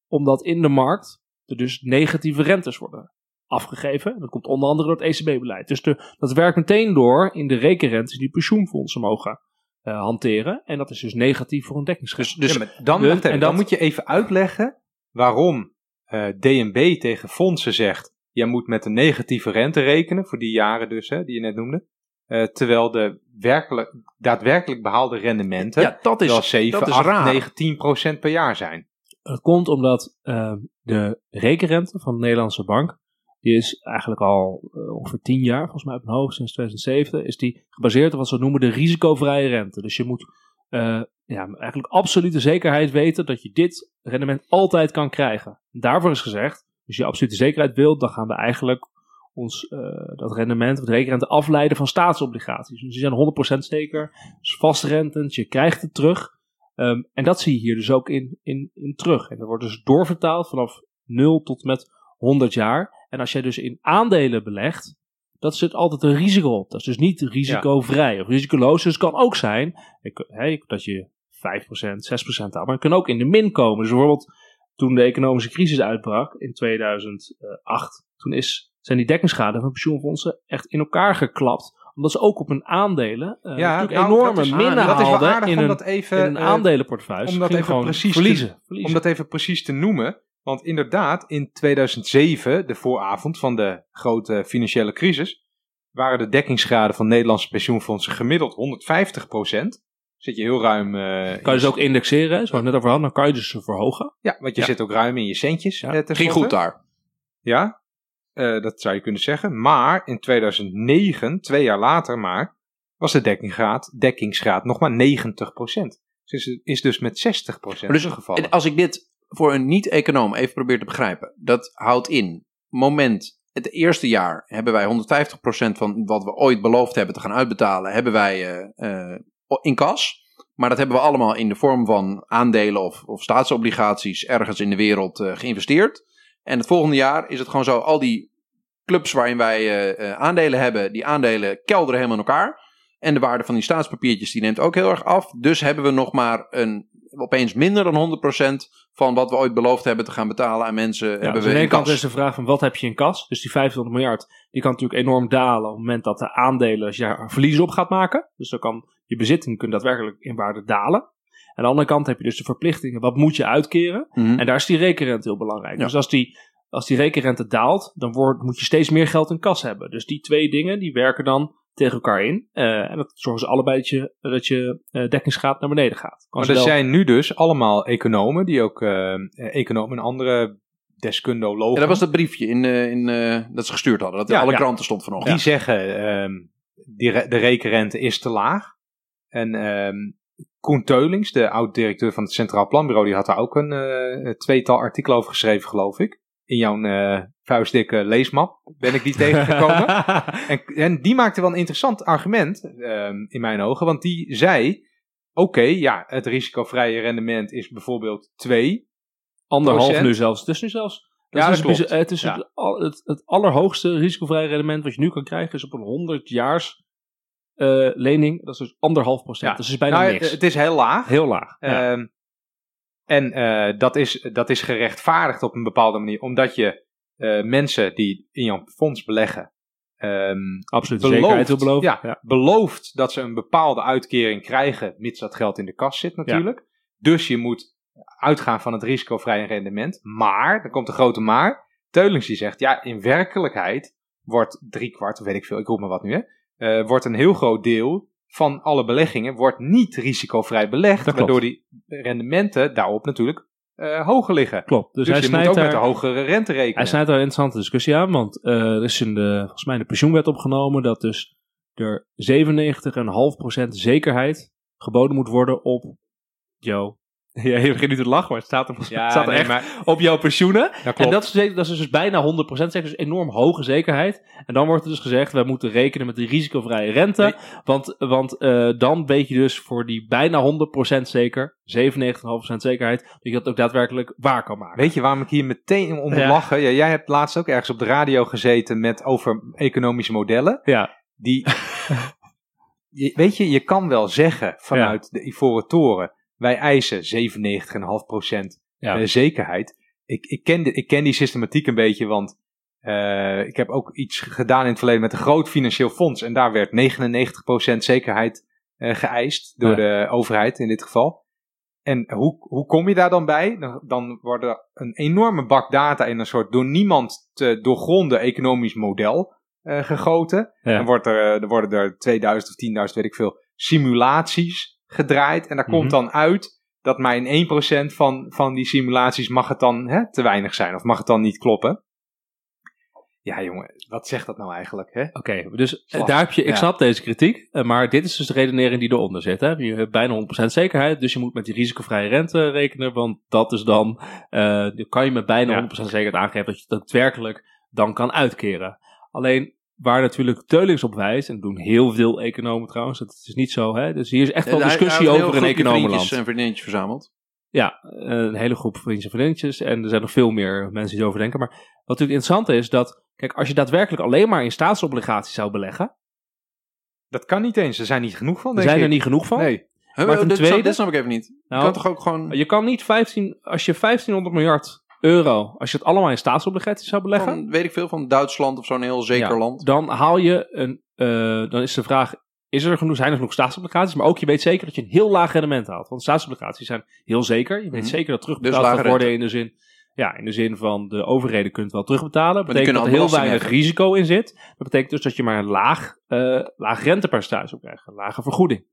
omdat in de markt er dus negatieve rentes worden afgegeven. Dat komt onder andere door het ECB-beleid. Dus de, dat werkt meteen door in de rekenrentes die pensioenfondsen mogen eh, hanteren. En dat is dus negatief voor een dekkingsgraad. Dus, dus Ja, dan, en dan dat- moet je even uitleggen waarom eh, DNB tegen fondsen zegt: jij moet met een negatieve rente rekenen, voor die jaren dus, hè, die je net noemde. Eh, terwijl de werkelijk, daadwerkelijk behaalde rendementen ja, dat wel is, 7, dat is 8, raar. 9, 10 procent per jaar zijn. Het komt omdat eh, de rekenrente van de Nederlandse bank, die is eigenlijk al eh, ongeveer 10 jaar, volgens mij op mijn hoofd, sinds 2007, is die gebaseerd op wat ze noemen de risicovrije rente. Dus je moet eh, ja, eigenlijk absolute zekerheid weten dat je dit rendement altijd kan krijgen. Daarvoor is gezegd, als je absolute zekerheid wilt, dan gaan we eigenlijk ons dat rendement of de rekenrente afleiden van staatsobligaties. Dus die zijn 100% zeker, dus vastrentend, je krijgt het terug. Ehm, en dat zie je hier dus ook in, in, in terug. En dat wordt dus doorvertaald vanaf 0 tot met 100 jaar. En als jij dus in aandelen belegt, dat zit altijd een risico op. Dat is dus niet risicovrij of risicoloos. Dus het kan ook zijn dat je 5%, 6% haalt. Maar het kan ook in de min komen. Dus bijvoorbeeld toen de economische crisis uitbrak in 2008, toen is, zijn die dekkingsschade van pensioenfondsen echt in elkaar geklapt. Omdat ze ook op hun aandelen eh, natuurlijk nou, enorme is, minnen haalden aardig in even, een eh, aandelenportefeuille. om Ze dat even precies te- verliezen. Om dat even precies te noemen. Want inderdaad, in 2007, de vooravond van de grote financiële crisis, waren de dekkingsgraden van Nederlandse pensioenfondsen gemiddeld 150% Zit je heel ruim. eh, kan je dus ook indexeren, zoals we het net over hadden, dan kan je dus ze verhogen. Ja, want je Ja. zit ook ruim in je centjes. Ja. eh, Ging goed daar. Ja, eh, dat zou je kunnen zeggen. Maar in 2009, twee jaar later maar, was de dekkingsgraad, dekkingsgraad nog maar 90% Dus het is dus met 60 Maar dus, gevallen. en als ik dit voor een niet-econoom even probeer te begrijpen, dat houdt in, moment, het eerste jaar hebben wij 150% van wat we ooit beloofd hebben te gaan uitbetalen, hebben wij eh, eh, in kas. Maar dat hebben we allemaal in de vorm van aandelen of, of staatsobligaties ergens in de wereld geïnvesteerd. En het volgende jaar is het gewoon zo, al die clubs waarin wij eh, eh, aandelen hebben, die aandelen kelderen helemaal in elkaar. En de waarde van die staatspapiertjes die neemt ook heel erg af. Dus hebben we nog maar een, opeens minder dan 100% van wat we ooit beloofd hebben te gaan betalen aan mensen. Ja, hebben dus we aan de ene kant kas. is de vraag van wat heb je in kas? Dus die 25 miljard, die kan natuurlijk enorm dalen op het moment dat de aandelen, als je daar verlies op gaat maken. Dus dan kan je bezitting kunnen daadwerkelijk in waarde dalen. Aan de andere kant heb je dus de verplichtingen, wat moet je uitkeren? Mhm. En daar is die rekenrente heel belangrijk. Ja. Dus als die, als die rekenrente daalt, dan wordt, moet je steeds meer geld in kas hebben. Dus die twee dingen, die werken dan tegen elkaar in. Eh, en dat zorgen ze allebei dat je, dat je eh, dekkingsgraad naar beneden gaat. Kan Maar ze er wel- zijn nu dus allemaal economen, die ook eh, economen en andere deskundigen, Ja, dat was dat briefje in, eh, in, eh, dat ze gestuurd hadden. Dat in Ja, alle ja. kranten stond vanochtend. die zeggen ehm, die re- de rekenrente is te laag. En ehm Koen Teulings, de oud-directeur van het Centraal Planbureau, die had daar ook een eh, tweetal artikelen over geschreven, geloof ik. in jouw eh, vuistdikke leesmap ben ik die tegengekomen. en, en die maakte wel een interessant argument ehm, in mijn ogen. Want die zei, oké, ja, het risicovrije rendement is bijvoorbeeld 2. Anderhalf nu zelfs. Het is nu zelfs. Dat Ja, is dat dus- klopt. Het, is Ja. het, al- het, het allerhoogste risicovrije rendement wat je nu kan krijgen is op een 100 jaars eh, lening. Dat is dus anderhalf procent. Ja. Dat is bijna Nou, niks. het is heel laag. Heel laag. Ja. Ehm, en eh, dat, is, dat is gerechtvaardigd op een bepaalde manier, omdat je eh, mensen die in jouw fonds beleggen, ehm, Absoluut belooft, zekerheid wil beloven. ja, Ja. belooft dat ze een bepaalde uitkering krijgen, mits dat geld in de kas zit natuurlijk. Dus je moet uitgaan van het risicovrije rendement. Maar, dan komt de grote maar, Teulings die zegt, ja, in werkelijkheid wordt drie kwart, weet ik veel, ik roep maar wat nu, hè, eh, wordt een heel groot deel van alle beleggingen wordt niet risicovrij belegd, Dat klopt. waardoor die rendementen daarop natuurlijk eh, hoger liggen. Klopt. Dus, Dus, hij je moet snijdt ook met daar... de hogere rente rekenen. Hij snijdt daar een interessante discussie aan, want eh, er is in de, volgens mij in de pensioenwet opgenomen dat dus er 97,5% zekerheid geboden moet worden op jouw... Ja, je begint nu te lachen, maar het staat er, het staat er nee, echt maar, op jouw pensioenen. En dat is, zeker- dat is dus bijna 100% zeker, dus enorm hoge zekerheid. En dan wordt er dus gezegd, wij moeten rekenen met die risicovrije rente. Nee. Want, want eh, dan weet je dus voor die bijna 100% zeker, 97,5% zekerheid, dat je dat ook daadwerkelijk waar kan maken. Weet je waarom ik hier meteen om Ja. lachen? Ja, jij hebt laatst ook ergens op de radio gezeten met over economische modellen. Ja, Die, je, weet je, je kan wel zeggen vanuit de Ivoren Toren, wij eisen 97,5% Ja. eh, zekerheid. Ik, ik, ken de, ik ken die systematiek een beetje, want eh, ik heb ook iets gedaan in het verleden met een groot financieel fonds. En daar werd 99% zekerheid eh, geëist door Ja. de overheid in dit geval. En hoe, hoe kom je daar dan bij? Dan, dan wordt er een enorme bak data in een soort door niemand te doorgronden economisch model gegoten. Ja. Dan wordt er, er worden er 2000 of 10.000, weet ik veel, simulaties gedraaid. En daar Mhm. komt dan uit dat maar in 1% van, van die simulaties mag het dan hè, te weinig zijn. Of mag het dan niet kloppen. Ja jongen, wat zegt dat nou eigenlijk? Hè? Oké, dus eh, daar heb je, ik Ja. snap deze kritiek, eh, maar dit is dus de redenering die eronder zit. Hè? Je hebt bijna 100% zekerheid, dus je moet met die risicovrije rente rekenen, want dat is dan, eh, dan kan je met bijna Ja. 100% zekerheid aangeven dat je het daadwerkelijk dan kan uitkeren. Alleen waar natuurlijk Teulings op wijst, en doen heel veel economen trouwens, dat is niet zo, hè? dus hier is echt wel Hij- hij discussie heeft over groepje economenland. vriendjes en vriendinnetjes verzameld. Ja, een hele groep vriendjes en vriendinnetjes. En er zijn nog veel meer mensen die erover denken. Maar wat natuurlijk interessant is, dat, kijk, als je daadwerkelijk alleen maar in staatsobligaties zou beleggen, Dat kan niet eens, er zijn niet genoeg van er denk zijn ik. er niet genoeg van. Nee. Maar ten dit, snap- tweede- dit snap ik even niet. Je Nou, kan toch ook gewoon, Je kan niet 15, als je 1500 miljard euro, als je het allemaal in staatsobligaties zou beleggen, van, weet ik veel, van Duitsland of zo'n heel zeker ja, land. dan haal je een, eh, dan is de vraag, is er genoeg, zijn er genoeg staatsobligaties? Maar ook je weet zeker dat je een heel laag rendement haalt. Want statobligaties zijn heel zeker. Je weet Mhm. zeker dat Dus terugbetaald gaat worden in de zin, ja, in de zin van de overheden kunt wel terugbetalen. Dat betekent dat er heel weinig risico in zit. Dat betekent dus dat je maar een laag, eh laag rentepercentage op krijgt, een lage vergoeding.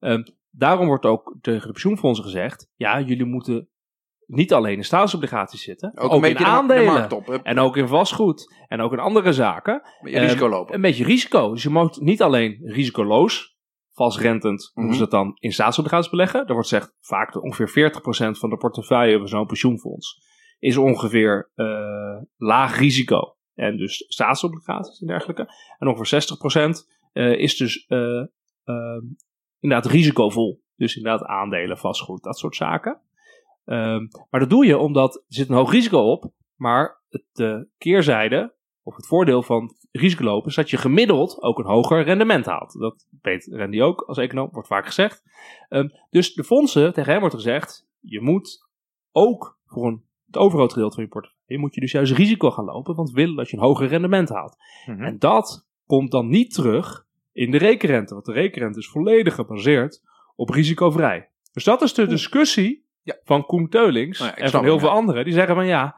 Ehm, daarom wordt ook tegen de pensioenfondsen gezegd, ja, jullie moeten niet alleen in staatsobligaties zitten, ook, in beetje de- de aandelen. En ook in vastgoed. En ook in andere zaken. Risico Ehm, lopen. Een beetje risico. Dus je moet niet alleen risicoloos, vastrentend, Mhm. hoe ze dat dan in staatsobligaties beleggen. Er wordt gezegd, vaak ongeveer 40% van de portefeuille van zo'n pensioenfonds is ongeveer eh, laag risico. En dus staatsobligaties en dergelijke. En ongeveer 60% eh, is dus eh, ehm, inderdaad risicovol. Dus inderdaad aandelen, vastgoed, dat soort zaken. Ehm, maar dat doe je omdat er zit een hoog risico op. Maar het de keerzijde, of het voordeel van risicolopen, is dat je gemiddeld ook een hoger rendement haalt. Dat weet Randy ook als econoom, wordt vaak gezegd. Ehm, dus de fondsen, tegen hem wordt gezegd, je moet ook voor een, het overgrote gedeelte van je portefeuille, moet je dus juist risico gaan lopen, want we willen dat je een hoger rendement haalt. Mhm. En dat komt dan niet terug in de rekenrente, want de rekenrente is volledig gebaseerd op risicovrij. Dus dat is de discussie Ja. van Koen Teulings Nou ja, en van heel veel ja. anderen. Die zeggen van ja,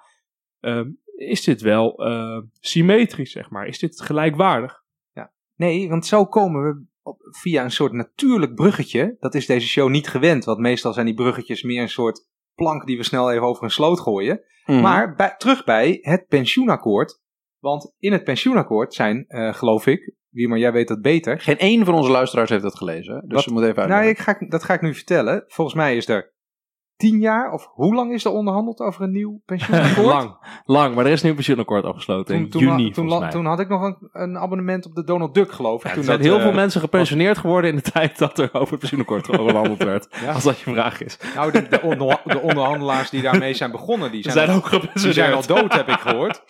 ehm, is dit wel eh, symmetrisch, zeg maar? Is dit gelijkwaardig? Nee, want zo komen we op, via een soort natuurlijk bruggetje. Dat is deze show niet gewend, want meestal zijn die bruggetjes meer een soort plank die we snel even over een sloot gooien. Mhm. Maar bij, terug bij het pensioenakkoord. Want in het pensioenakkoord zijn, eh, geloof ik, wie maar jij weet dat beter. Geen één van onze luisteraars heeft dat gelezen. Dus Wat- we moeten even Nou, uitleggen. ik ga, dat ga ik nu vertellen. Volgens mij is er tien jaar, of hoe lang is er onderhandeld over een nieuw pensioenakkoord? lang, lang, maar er is nu een pensioenakkoord afgesloten Toen, in toen, juni toen, mij. toen had ik nog een, een abonnement op de Donald Duck, geloof ik. Ja, toen er zijn dat, heel eh, veel mensen gepensioneerd geworden in de tijd dat er over het pensioenakkoord onderhandeld werd. Ja. Als dat je vraag is. Nou, de, de, onder- de onderhandelaars die daarmee zijn begonnen, die Ze zijn, zijn ook die zijn gepensioneerd. al dood, heb ik gehoord.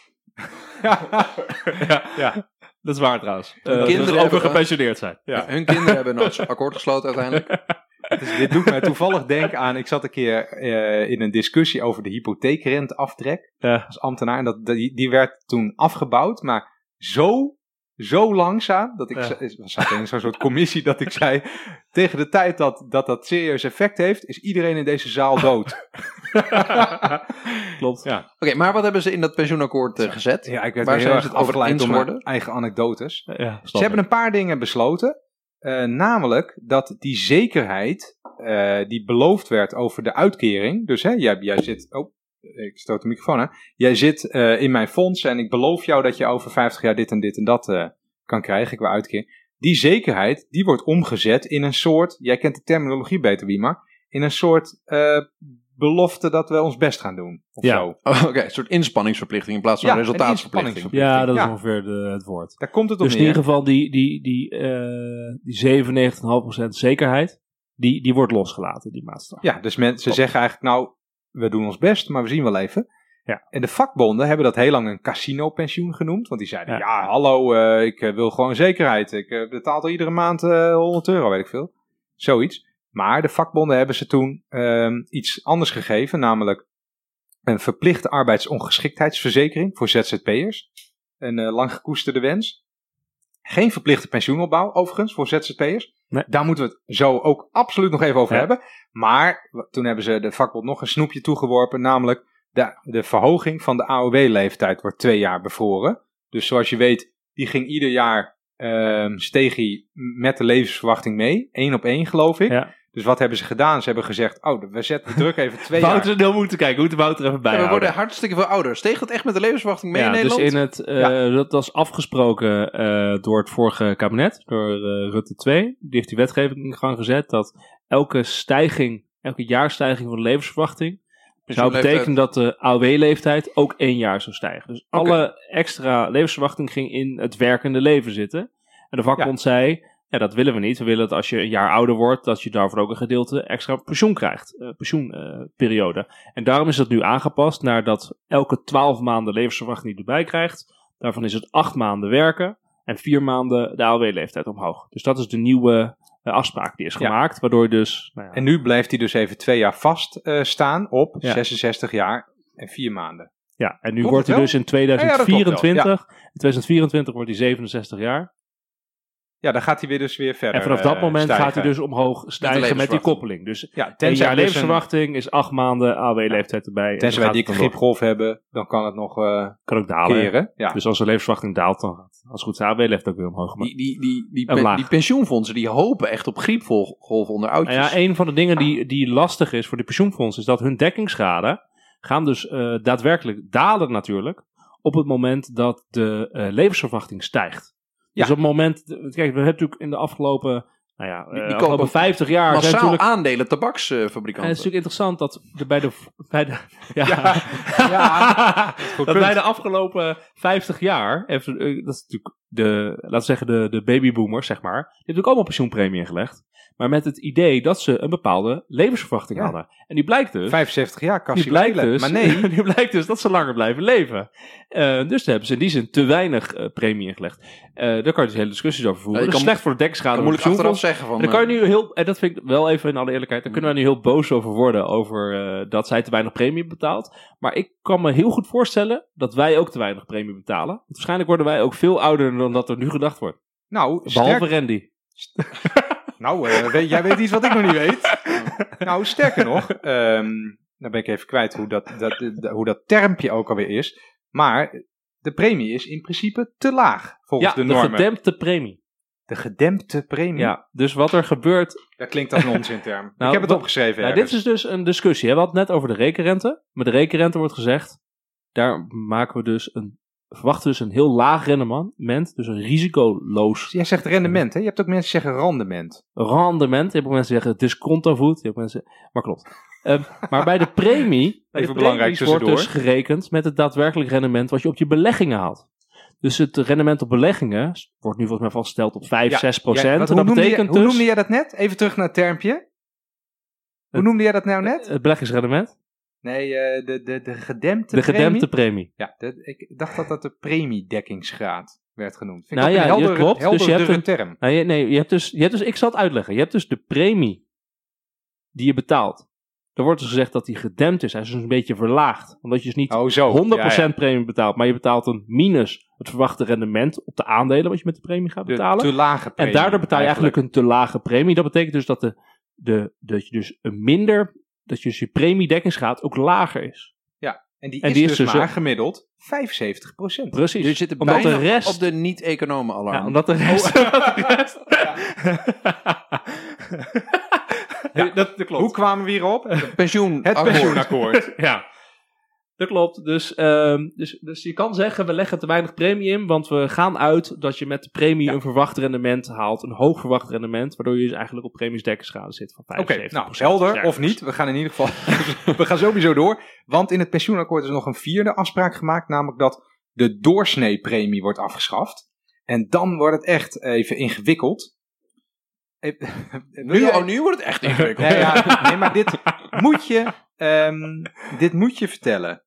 ja, ja, dat is waar trouwens. Eh, kinderen ze over hebben- gepensioneerd zijn. Ja. Hun kinderen hebben een akkoord gesloten uiteindelijk. Dus dit doet mij toevallig denken aan, ik zat een keer eh, in een discussie over de hypotheekrenteaftrek Ja. als ambtenaar. En dat, die, die werd toen afgebouwd, maar zo, zo langzaam, dat ik, Ja. za- we zaten in zo'n soort commissie, dat ik zei, tegen de tijd dat, dat dat serieus effect heeft, is iedereen in deze zaal dood. Klopt. Ja. Oké, maar wat hebben ze in dat pensioenakkoord eh, gezet? Ja, ik werd Waar weer zijn heel ze erg het over afgeleid eens door eigen anekdotes. Ja, Ze hebben een paar dingen besloten. Eh, namelijk dat die zekerheid eh, die beloofd werd over de uitkering. Dus hè, jij, jij zit. Oh, ik stoot de microfoon aan. Jij zit eh, in mijn fonds en ik beloof jou dat je over 50 jaar dit en dit en dat kan krijgen. Wil uitkering. Die zekerheid die wordt omgezet in een soort. Jij kent de terminologie beter, Wiemar. In een soort belofte dat we ons best gaan doen. Of Ja. Oh, Oké, een soort inspanningsverplichting in plaats van Ja, resultaatsverplichting. inspanningsverplichting. Ja, dat is Ja. ongeveer de, het woord. Daar komt het op Dus in ieder geval die, die, die, eh die 97,5% zekerheid, die, die wordt losgelaten, die maatstaf. Ja, dus mensen zeggen eigenlijk, nou, we doen ons best, maar we zien wel even. Ja. En de vakbonden hebben dat heel lang een casino-pensioen genoemd. Want die zeiden, ja, Ja. hallo, eh, ik eh, wil gewoon zekerheid. Ik betaal al iedere maand eh 100 euro, weet ik veel. Zoiets. Maar de vakbonden hebben ze toen ehm, iets anders gegeven, namelijk een verplichte arbeidsongeschiktheidsverzekering voor ZZP'ers. Een eh, lang gekoesterde wens. Geen verplichte pensioenopbouw, overigens, voor ZZP'ers. Nee. Daar moeten we het zo ook absoluut nog even over Ja. hebben. Maar toen hebben ze de vakbond nog een snoepje toegeworpen, namelijk de, de verhoging van de AOW-leeftijd wordt twee jaar bevroren. Dus zoals je weet, die ging ieder jaar ehm steeg hij met de levensverwachting mee. Eén op één, geloof ik. Ja. Dus wat hebben ze gedaan? Ze hebben gezegd, oh, we zetten we druk even twee jaar. Wouter, moeten kijken. We moeten Wouter even Ja, we worden hartstikke veel ouder. Steeg dat echt met de levensverwachting mee ja, in dus Nederland? in het, eh, dat was afgesproken eh, door het vorige kabinet, door eh, Rutte 2. Die heeft die wetgeving in gang gezet dat elke stijging, elke jaarstijging van de levensverwachting zou betekenen dat de AOW-leeftijd ook één jaar zou stijgen. Dus alle extra levensverwachting ging in het werkende leven zitten. En de vakbond zei, ja, dat willen we niet. We willen dat als je een jaar ouder wordt, dat je daarvoor ook een gedeelte extra pensioen krijgt. eh, pensioenperiode. en daarom is dat nu aangepast naar dat elke twaalf maanden levensverwachting die je erbij krijgt. Daarvan is het acht maanden werken en vier maanden de AOW-leeftijd omhoog. Dus dat is de nieuwe eh, afspraak die is Ja. gemaakt, waardoor dus... Nou ja, En nu blijft hij dus even twee jaar vast eh, staan op Ja. 66 jaar en vier maanden. Ja, en nu Klopt wordt hij dus in Ja, ja, dat klopt wel, 2024, in 2024 wordt hij 67 jaar. Ja, dan gaat hij weer dus weer verder En vanaf dat eh, moment stijgen. gaat hij dus omhoog stijgen met die koppeling. Dus Ja, tenzij jaar dus levensverwachting is acht maanden AW-leeftijd erbij. en Tenzij wij dan gripgolf hebben, dan kan het nog eh Kan ook dalen. keren. Ja. Dus als de levensverwachting daalt, dan gaat als het goed de AW-leeftijd ook weer omhoog. Maar, Die, die, die, die, Een pe- laag. die pensioenfondsen die hopen echt op griepgolven onder nou oudjes. ja, een van de dingen die, die lastig is voor de pensioenfondsen, is dat hun dekkingsgraden gaan dus eh, daadwerkelijk dalen natuurlijk, op het moment dat de eh, levensverwachting stijgt. Dus Ja. op het moment, kijk, we hebben natuurlijk in de afgelopen, nou ja, die eh, kopen afgelopen 50 jaar zijn Massaal natuurlijk aandelen En tabaksfabrikanten. het is natuurlijk interessant dat bij de. Bij de ja, Ja, dat punt. bij de afgelopen 50 jaar. Even, eh, dat is natuurlijk de. Laten we zeggen, de, de babyboomers, zeg maar. Die hebben natuurlijk allemaal pensioenpremie ingelegd. Maar met het idee dat ze een bepaalde levensverwachting Ja. hadden. En die blijkt dus. 75 jaar, Die kassie blijkt, dus, Maar nee, die blijkt dus dat ze langer blijven leven. Eh, dus daar hebben ze in die zin te weinig eh, premie ingelegd. Eh daar kan je dus hele discussies over voeren. Ja, je dat is kan- slecht voor de dekschade. Van moet ik achteraf zeggen van... En dan kan je nu heel, en dat vind ik wel even in alle eerlijkheid, daar kunnen we nu heel boos over worden, over eh, dat zij te weinig premie betaalt. Maar ik kan me heel goed voorstellen dat wij ook te weinig premie betalen. Want waarschijnlijk worden wij ook veel ouder dan dat er nu gedacht wordt. nou, Behalve sterk, Randy. nou eh, weet, jij weet iets wat ik nog niet weet. nou, sterker nog, ehm dan ben ik even kwijt hoe dat, dat, de- hoe dat termpje ook alweer is. Maar de premie is in principe te laag, volgens Ja, de de, normen. gedempte premie. de gedempte premie? Ja, dus wat er gebeurt. Dat klinkt als een onzinterm. Nou, ik heb het wat- opgeschreven Nou, dit is dus een discussie. Hè? We hadden het net over de rekenrente. Met de rekenrente wordt gezegd, daar maken we dus een verwachten dus een heel laag rendement, dus een risicoloos Jij zegt rendement, hè? Je hebt ook mensen die zeggen rendement. rendement. Je hebt ook mensen die zeggen het is contovoet. Je hebt mensen, maar klopt. Ehm, maar bij de premie, bij de Even belangrijk wordt dus gerekend met het daadwerkelijk rendement wat je op je beleggingen haalt. Dus het rendement op beleggingen wordt nu volgens mij vastgesteld op 5, Ja, 6 Ja, procent. en hoe, dat jij, hoe dus noemde jij dat net? Even terug naar het termpje. Hoe noemde jij dat nou net? het beleggingsrendement, Nee, eh, de, de, de gedempte de gedempte premie. Ja, de- ik dacht dat dat de premiedekkingsgraad werd genoemd. Vind Nou ik ja, een ja, heldere, klopt. Dus je hebt een- term. Nou, je, nee, je hebt dus, je hebt dus, ik zal het uitleggen. Je hebt dus de premie die je betaalt. Er wordt dus gezegd dat die gedempt is. Hij is dus een beetje verlaagd. Omdat je dus niet Oh, zo. 100% Ja, ja. premie betaalt, maar je betaalt een minus het verwachte rendement op de aandelen wat je met de premie gaat De betalen. te lage en premie. daardoor betaal je eigenlijk een te lage premie. Dat betekent dus dat, de, de, dat je dus een minder, dat je dus je premiedekkingsgraad ook lager is. En die en is die is dus dus, maar eh, gemiddeld 75 procent. Precies. Jullie zitten omdat bijna de rest, op de niet-economen alarm. ja, omdat de rest, omdat de rest Ja. dat, dat klopt. Hoe kwamen we hierop? Pensioen. Het pensioenakkoord. Ja, dat klopt. Dus, ehm, dus, dus je kan zeggen, we leggen te weinig premie in, want we gaan uit dat je met de premie Ja. een verwacht rendement haalt, een hoog verwacht rendement, waardoor je dus eigenlijk op premiesdekkingsschade zit van 75%. Oké, nou, helder of niet. We gaan in ieder geval. we gaan sowieso door. Want in het pensioenakkoord is nog een vierde afspraak gemaakt. Namelijk dat de doorsneepremie wordt afgeschaft. En dan wordt het echt even ingewikkeld. Nu, jij- oh, nu wordt het echt ingewikkeld. Nee, ja, nee, maar dit moet, je, ehm, dit moet je vertellen.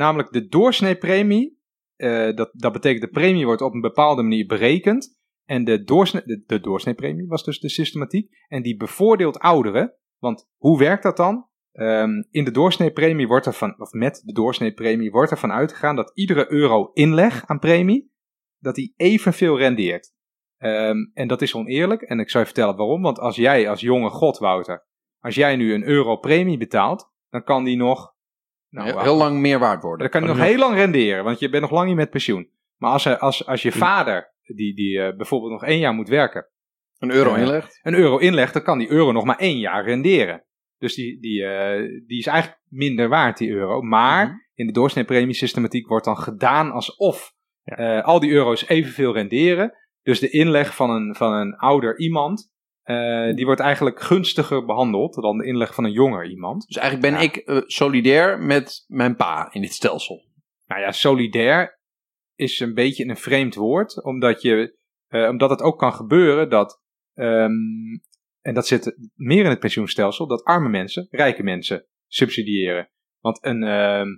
Namelijk de doorsneepremie. eh, dat, dat betekent de premie wordt op een bepaalde manier berekend. En de, doorsne, de, doorsneepremie was dus de systematiek. En die bevoordeelt ouderen. Want hoe werkt dat dan? Ehm, in de doorsneepremie wordt er van, of met de doorsneepremie wordt er van uitgegaan dat iedere euro inleg aan premie, dat die evenveel rendeert. Ehm, en dat is oneerlijk. En ik zal je vertellen waarom. Want als jij als jonge god, Wouter, als jij nu een euro premie betaalt, dan kan die nog. Nou, heel, lang meer waard worden. dan kan die nog heel lang renderen, want je bent nog lang niet met pensioen. Maar als, als, als je vader, die, die eh, bijvoorbeeld nog één jaar moet werken, Een euro Ja. inlegt. een euro inlegt, dan kan die euro nog maar één jaar renderen. Dus die, die, eh, die is eigenlijk minder waard, die euro. Maar Mhm. in de doorsneepremiesystematiek wordt dan gedaan alsof Ja. eh, al die euro's evenveel renderen. Dus de inleg van een, van een ouder iemand, eh, die wordt eigenlijk gunstiger behandeld dan de inleg van een jonger iemand. Dus eigenlijk ben Ja. ik eh, solidair met mijn pa in dit stelsel. Nou ja, solidair is een beetje een vreemd woord, omdat, je, eh, omdat het ook kan gebeuren dat, ehm, en dat zit meer in het pensioenstelsel, dat arme mensen rijke mensen subsidiëren. Want een, ehm,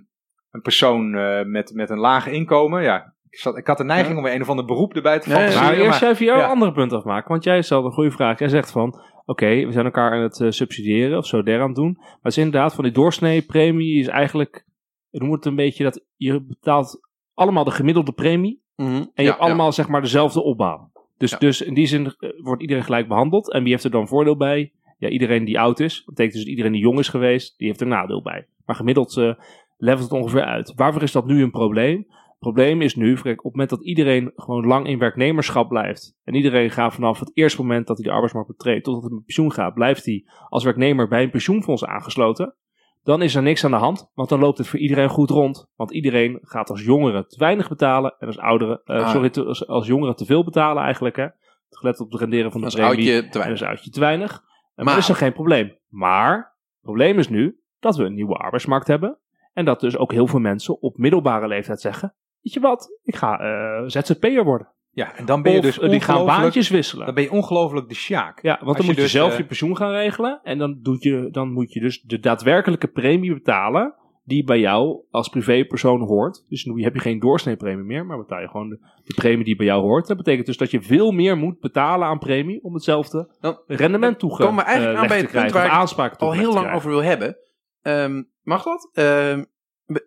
een persoon met, met een laag inkomen, ja, ik, zat, ik had de neiging Ja. om weer een of ander beroep erbij te Nee, fantaseren. Maar eerst maar- even jouw ja. andere punt afmaken. Want jij stelde een goede vraag. Jij zegt van, oké, we zijn elkaar aan het eh, subsidiëren of zo der aan het doen. Maar het is inderdaad van die doorsneepremie is eigenlijk, het een beetje dat je betaalt allemaal de gemiddelde premie. En je hebt allemaal zeg maar dezelfde opbouw. Dus, Ja. dus in die zin eh, wordt iedereen gelijk behandeld. En wie heeft er dan voordeel bij? Ja, iedereen die oud is. Dat betekent dus dat iedereen die jong is geweest, die heeft er nadeel bij. Maar gemiddeld eh levelt het ongeveer uit. Waarvoor is dat nu een probleem? Het probleem is nu, op het moment dat iedereen gewoon lang in werknemerschap blijft. En iedereen gaat vanaf het eerste moment dat hij de arbeidsmarkt betreedt, totdat hij met pensioen gaat, blijft hij als werknemer bij een pensioenfonds aangesloten. Dan is er niks aan de hand, want dan loopt het voor iedereen goed rond. Want iedereen gaat als jongere te weinig betalen en als ouderen, eh, Ah. sorry, te- als, als jongeren te veel betalen eigenlijk. Hè. Gelet op het renderen van de Als premie. oudje te En weinig. oudje te weinig. En Maar- maar is er geen probleem. Maar het probleem is nu dat we een nieuwe arbeidsmarkt hebben. En dat dus ook heel veel mensen op middelbare leeftijd zeggen: Weet je wat, ik ga eh, ZZP'er worden. Ja, en dan ben je of dus eh, die gaan baantjes wisselen. Dan ben je ongelooflijk de sjaak. Ja, want Als dan je moet je dus, zelf eh, je pensioen gaan regelen. En dan, doet je, dan moet je dus de daadwerkelijke premie betalen. Die bij jou als privépersoon hoort. Dus nu heb je geen doorsneepremie meer. Maar betaal je gewoon de, de premie die bij jou hoort. Dat betekent dus dat je veel meer moet betalen aan premie. Om hetzelfde Dan- rendement dan komen we eigenlijk aan bij het punt waar ik al heel lang over wil hebben. Ehm, mag dat? Ehm,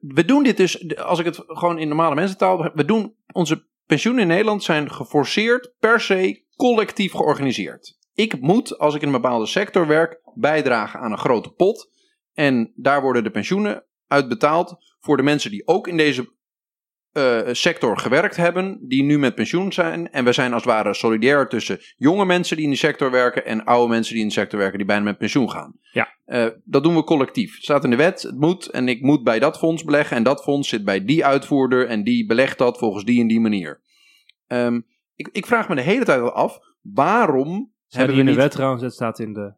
we, doen dit dus, als ik het gewoon in normale mensentaal we doen onze pensioenen in Nederland zijn geforceerd per se collectief georganiseerd. Ik moet, als ik in een bepaalde sector werk, bijdragen aan een grote pot. En daar worden de pensioenen uitbetaald voor de mensen die ook in deze eh, sector gewerkt hebben, die nu met pensioen zijn. En we zijn als het ware solidair tussen jonge mensen die in die sector werken en oude mensen die in de sector werken die bijna met pensioen gaan. Ja. Eh, dat doen we collectief. Het staat in de wet, het moet en ik moet bij dat fonds beleggen en dat fonds zit bij die uitvoerder en die belegt dat volgens die en die manier. Ehm, ik, ik vraag me de hele tijd al af, waarom Staat hebben die we in de niet wet trouwens, het staat in de...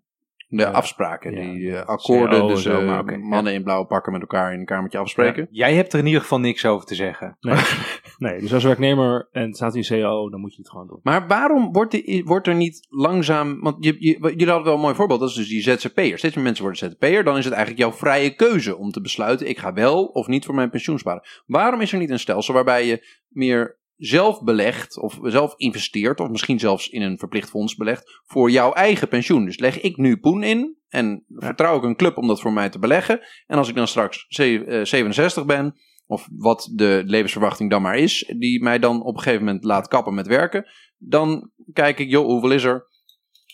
de Ja. afspraken, Ja. die eh, akkoorden, CO dus zo, eh, mannen in blauwe pakken met elkaar in een kamertje afspreken. Ja, jij hebt er in ieder geval niks over te zeggen. Nee, nee, dus als werknemer en het staat in CO, dan moet je het gewoon doen. Maar waarom wordt, die, wordt er niet langzaam. Want je, je, jullie hadden wel een mooi voorbeeld, dat is dus die ZZP'er. Steeds meer mensen worden ZZP'er. Dan is het eigenlijk jouw vrije keuze om te besluiten: ik ga wel of niet voor mijn pensioen sparen. Waarom is er niet een stelsel waarbij je meer zelf belegt of zelf investeert, of misschien zelfs in een verplicht fonds belegt voor jouw eigen pensioen? Dus leg ik nu poen in en vertrouw ik een club om dat voor mij te beleggen. En als ik dan straks ze- eh, 67 ben, of wat de levensverwachting dan maar is, die mij dan op een gegeven moment laat kappen met werken, dan kijk ik, joh, hoeveel is er?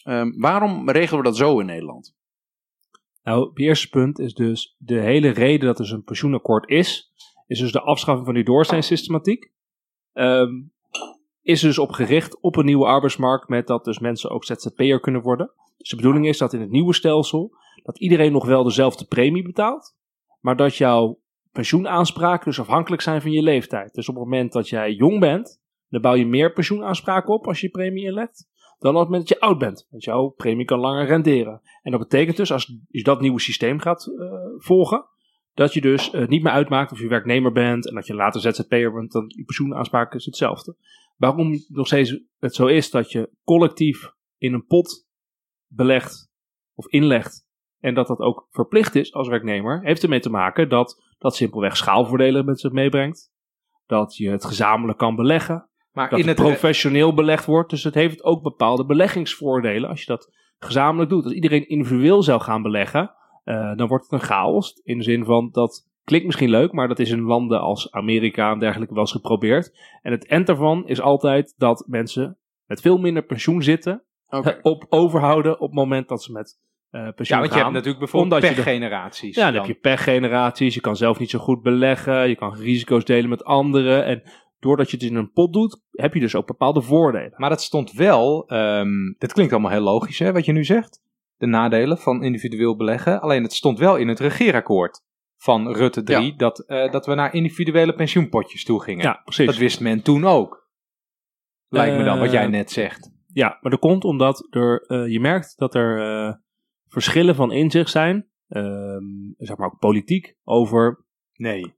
Ehm, waarom regelen we dat zo in Nederland? Nou, het eerste punt is dus de hele reden dat er dus een pensioenakkoord is, is dus de afschaffing van die doorsnee-systematiek. Ehm, is dus op gericht op een nieuwe arbeidsmarkt met dat dus mensen ook ZZP'er kunnen worden. Dus de bedoeling is dat in het nieuwe stelsel dat iedereen nog wel dezelfde premie betaalt, maar dat jouw pensioenaanspraken dus afhankelijk zijn van je leeftijd. Dus op het moment dat jij jong bent, dan bouw je meer pensioenaanspraken op als je je premie inlegt, dan op het moment dat je oud bent. Want jouw premie kan langer renderen. En dat betekent dus, als je dat nieuwe systeem gaat eh, volgen, dat je dus eh, niet meer uitmaakt of je werknemer bent en dat je later ZZP'er bent, dan je pensioenaanspraak is hetzelfde. Waarom nog steeds het zo is dat je collectief in een pot belegt of inlegt en dat dat ook verplicht is als werknemer, heeft ermee te maken dat dat simpelweg schaalvoordelen met zich meebrengt. Dat je het gezamenlijk kan beleggen. Maar Dat in het het professioneel belegd wordt. Dus het heeft ook bepaalde beleggingsvoordelen als je dat gezamenlijk doet. Als iedereen individueel zou gaan beleggen, eh, dan wordt het een chaos. In de zin van dat klinkt misschien leuk, maar dat is in landen als Amerika en dergelijke wel eens geprobeerd. En het end daarvan is altijd dat mensen met veel minder pensioen zitten, eh, op overhouden op het moment dat ze met eh, pensioen ja, want je hebt natuurlijk bijvoorbeeld pechgeneraties. Ja, dan dan. heb je pechgeneraties. Je kan zelf niet zo goed beleggen. Je kan risico's delen met anderen. En doordat je het in een pot doet, heb je dus ook bepaalde voordelen. Maar dat stond wel, ehm dit klinkt allemaal heel logisch hè, wat je nu zegt. De nadelen van individueel beleggen. Alleen het stond wel in het regeerakkoord van Rutte 3 Ja. dat, eh, dat we naar individuele pensioenpotjes toe gingen. Ja, precies. Dat wist men toen ook. Lijkt me dan, wat jij Eh, net zegt. Ja, maar dat komt omdat er, eh, je merkt dat er verschillen van inzicht zijn. ehm, zeg maar ook politiek over. Nee.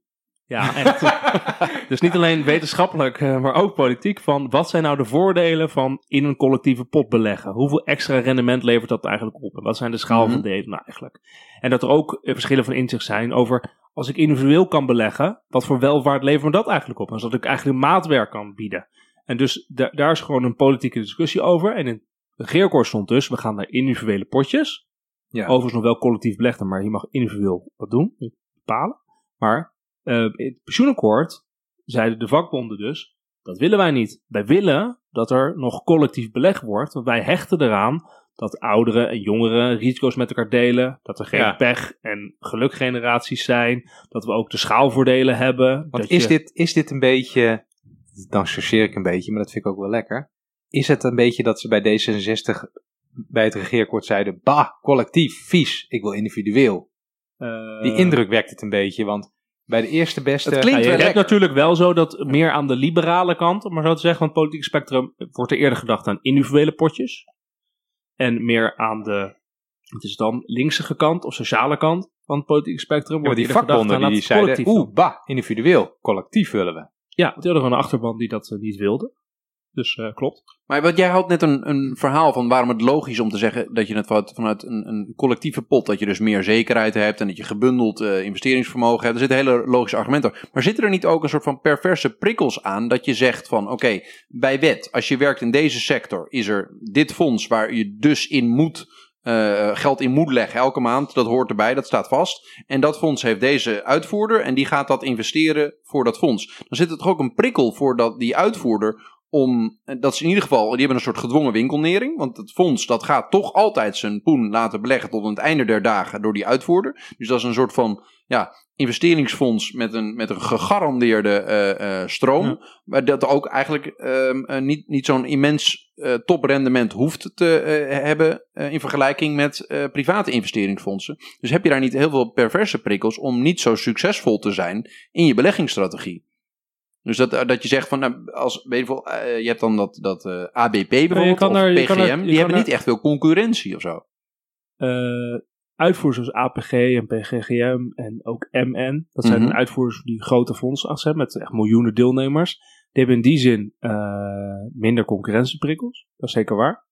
Ja, echt. dus niet alleen wetenschappelijk, eh, maar ook politiek. Van wat zijn nou de voordelen van in een collectieve pot beleggen? Hoeveel extra rendement levert dat eigenlijk op? En wat zijn de schaalvoordelen nou eigenlijk? En dat er ook eh, verschillen van inzicht zijn over. Als ik individueel kan beleggen, wat voor welvaart levert me dat eigenlijk op? En zodat ik eigenlijk maatwerk kan bieden. En dus da- daar is gewoon een politieke discussie over. En in het regeerakkoord stond dus, we gaan naar individuele potjes. Ja. Overigens nog wel collectief beleggen, maar je mag individueel wat doen, bepalen. Maar in het pensioenakkoord zeiden de vakbonden dus, dat willen wij niet. Wij willen dat er nog collectief belegd wordt, want wij hechten eraan dat ouderen en jongeren risico's met elkaar delen, dat er geen Ja. pech- en gelukgeneraties zijn, dat we ook de schaalvoordelen hebben. Want is, je- dit, is dit een beetje, dan chargeer ik een beetje, maar dat vind ik ook wel lekker. Is het een beetje dat ze bij D66 bij het regeerakkoord zeiden, bah, collectief, vies, ik wil individueel. eh, Die indruk wekt het een beetje, want bij de eerste beste... Het klinkt Ja, je wel hebt lekker. natuurlijk wel zo dat meer aan de liberale kant, om maar zo te zeggen, van het politieke spectrum, wordt er eerder gedacht aan individuele potjes. En meer aan de, het is dan linkse kant of sociale kant van het politieke spectrum. Ja, die eerder gedacht vakbonden aan die, zeiden, het collectief oeh, bah, individueel, collectief willen we. Ja, die hadden gewoon een achterban die dat eh, niet wilde. Dus eh, klopt. Maar wat jij had net een, een verhaal van waarom het logisch is om te zeggen dat je het vanuit, vanuit een, een collectieve pot, dat je dus meer zekerheid hebt en dat je gebundeld eh, investeringsvermogen hebt. Er zitten hele logische argumenten. Maar zitten er niet ook een soort van perverse prikkels aan dat je zegt van oké, bij wet, als je werkt in deze sector, is er dit fonds waar je dus in moet. eh, geld in moet leggen elke maand, dat hoort erbij, dat staat vast. En dat fonds heeft deze uitvoerder en die gaat dat investeren voor dat fonds. Dan zit er toch ook een prikkel voor dat, die uitvoerder om, eh, dat ze in ieder geval, die hebben een soort gedwongen winkelnering. Want het fonds dat gaat toch altijd zijn poen laten beleggen tot aan het einde der dagen door die uitvoerder. Dus dat is een soort van ja, investeringsfonds met een, met een gegarandeerde eh, eh, stroom. Ja. Maar dat ook eigenlijk ehm, eh, niet, niet zo'n immens toprendement hoeft te hebben in vergelijking met private investeringsfondsen. Dus heb je daar niet heel veel perverse prikkels om niet zo succesvol te zijn in je beleggingsstrategie. Dus dat, dat je zegt van, nou, als, weet je, wel, eh, je hebt dan dat, dat eh, ABP bijvoorbeeld, of er- PGM, er- die hebben er- niet echt veel concurrentie of zo. eh, uitvoerders zoals APG en PGGM en ook MN. Dat zijn Mhm. uitvoerders die grote fondsen achter hebben met echt miljoenen deelnemers. Die hebben in die zin eh, minder concurrentieprikkels. Dat is zeker waar.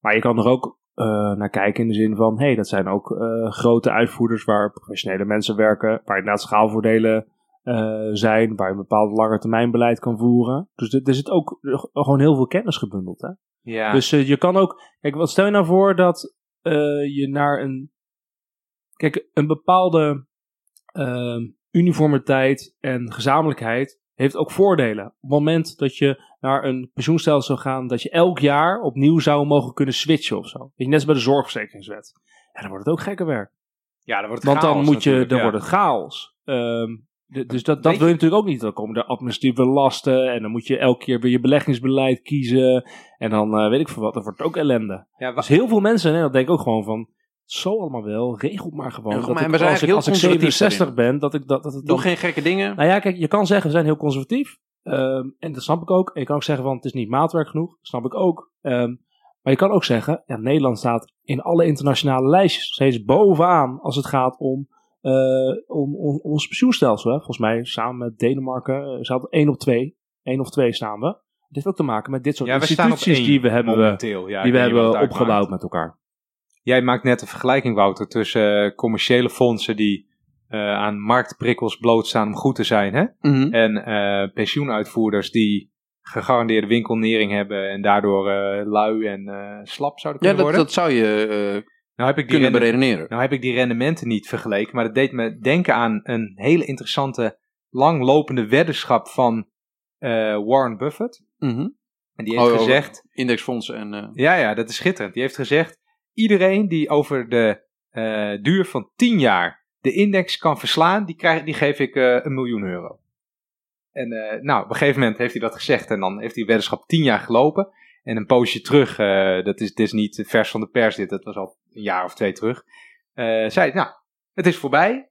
Maar je kan er ook eh, naar kijken in de zin van, hey, dat zijn ook eh, grote uitvoerders waar professionele mensen werken, waar inderdaad schaalvoordelen eh, zijn, waar je een bepaald langetermijnbeleid kan voeren. Dus er er zit ook gewoon heel veel kennis gebundeld. Hè? Ja. Dus eh, je kan ook. Kijk, wat stel je nou voor dat eh, je naar een. Kijk, een bepaalde ehm, uniformiteit en gezamenlijkheid heeft ook voordelen. Op het moment dat je naar een pensioenstelsel zou gaan, dat je elk jaar opnieuw zou mogen kunnen switchen of zo. Weet je, net als bij de zorgverzekeringswet. Ja, dan wordt het ook gekker werk. ja, dan wordt het Want dan moet je, dan ja. wordt het chaos. Ehm, de- dus dat, dat wil je natuurlijk ook niet. Dan komen er administratieve lasten en dan moet je elke keer weer je beleggingsbeleid kiezen. En dan eh, weet ik veel wat, dan wordt het ook ellende. Ja, Dus heel veel mensen, hè, dat denk ik ook gewoon van, zo allemaal wel, regel maar gewoon. Ja, dat maar ik, als ik, als ik heel conservatief 67 ben, dat ik dat, dat Doe geen gekke dingen. Nou ja, kijk, je kan zeggen, we zijn heel conservatief. Ehm, en dat snap ik ook. En je kan ook zeggen, van het is niet maatwerk genoeg. Dat snap ik ook. Ehm, maar je kan ook zeggen, ja, Nederland staat in alle internationale lijstjes steeds bovenaan als het gaat om, om, om, om ons pensioenstelsel. Hè. Volgens mij samen met Denemarken, uh, zaten 1 op 2. 1 of 2 staan we. Dit heeft ook te maken met dit soort ja, instituties die we hebben, momenteel. Ja, die we hebben opgebouwd met elkaar. Jij maakt net een vergelijking, Wouter, tussen eh, commerciële fondsen die eh, aan marktprikkels blootstaan om goed te zijn, hè? Mhm. En eh, pensioenuitvoerders die gegarandeerde winkelnering hebben en daardoor eh, lui en eh, slap zouden Ja, kunnen dat, worden. dat zou je eh, nou, heb ik die kunnen rende- beredeneren. nou heb ik die rendementen niet vergeleken, maar dat deed me denken aan een hele interessante langlopende weddenschap van eh, Warren Buffett. Mhm. En die heeft Oh, oh, gezegd, Indexfondsen en... eh, ja, ja, dat is schitterend. Die heeft gezegd: iedereen die over de eh, duur van 10 jaar de index kan verslaan, die, krijg, die geef ik een miljoen euro. En nou, op een gegeven moment heeft hij dat gezegd en dan heeft die weddenschap 10 jaar gelopen. En een poosje terug, eh, dat is, dit is niet vers van de pers, dit, dat was al een jaar of twee terug. eh, zei: Nou, het is voorbij.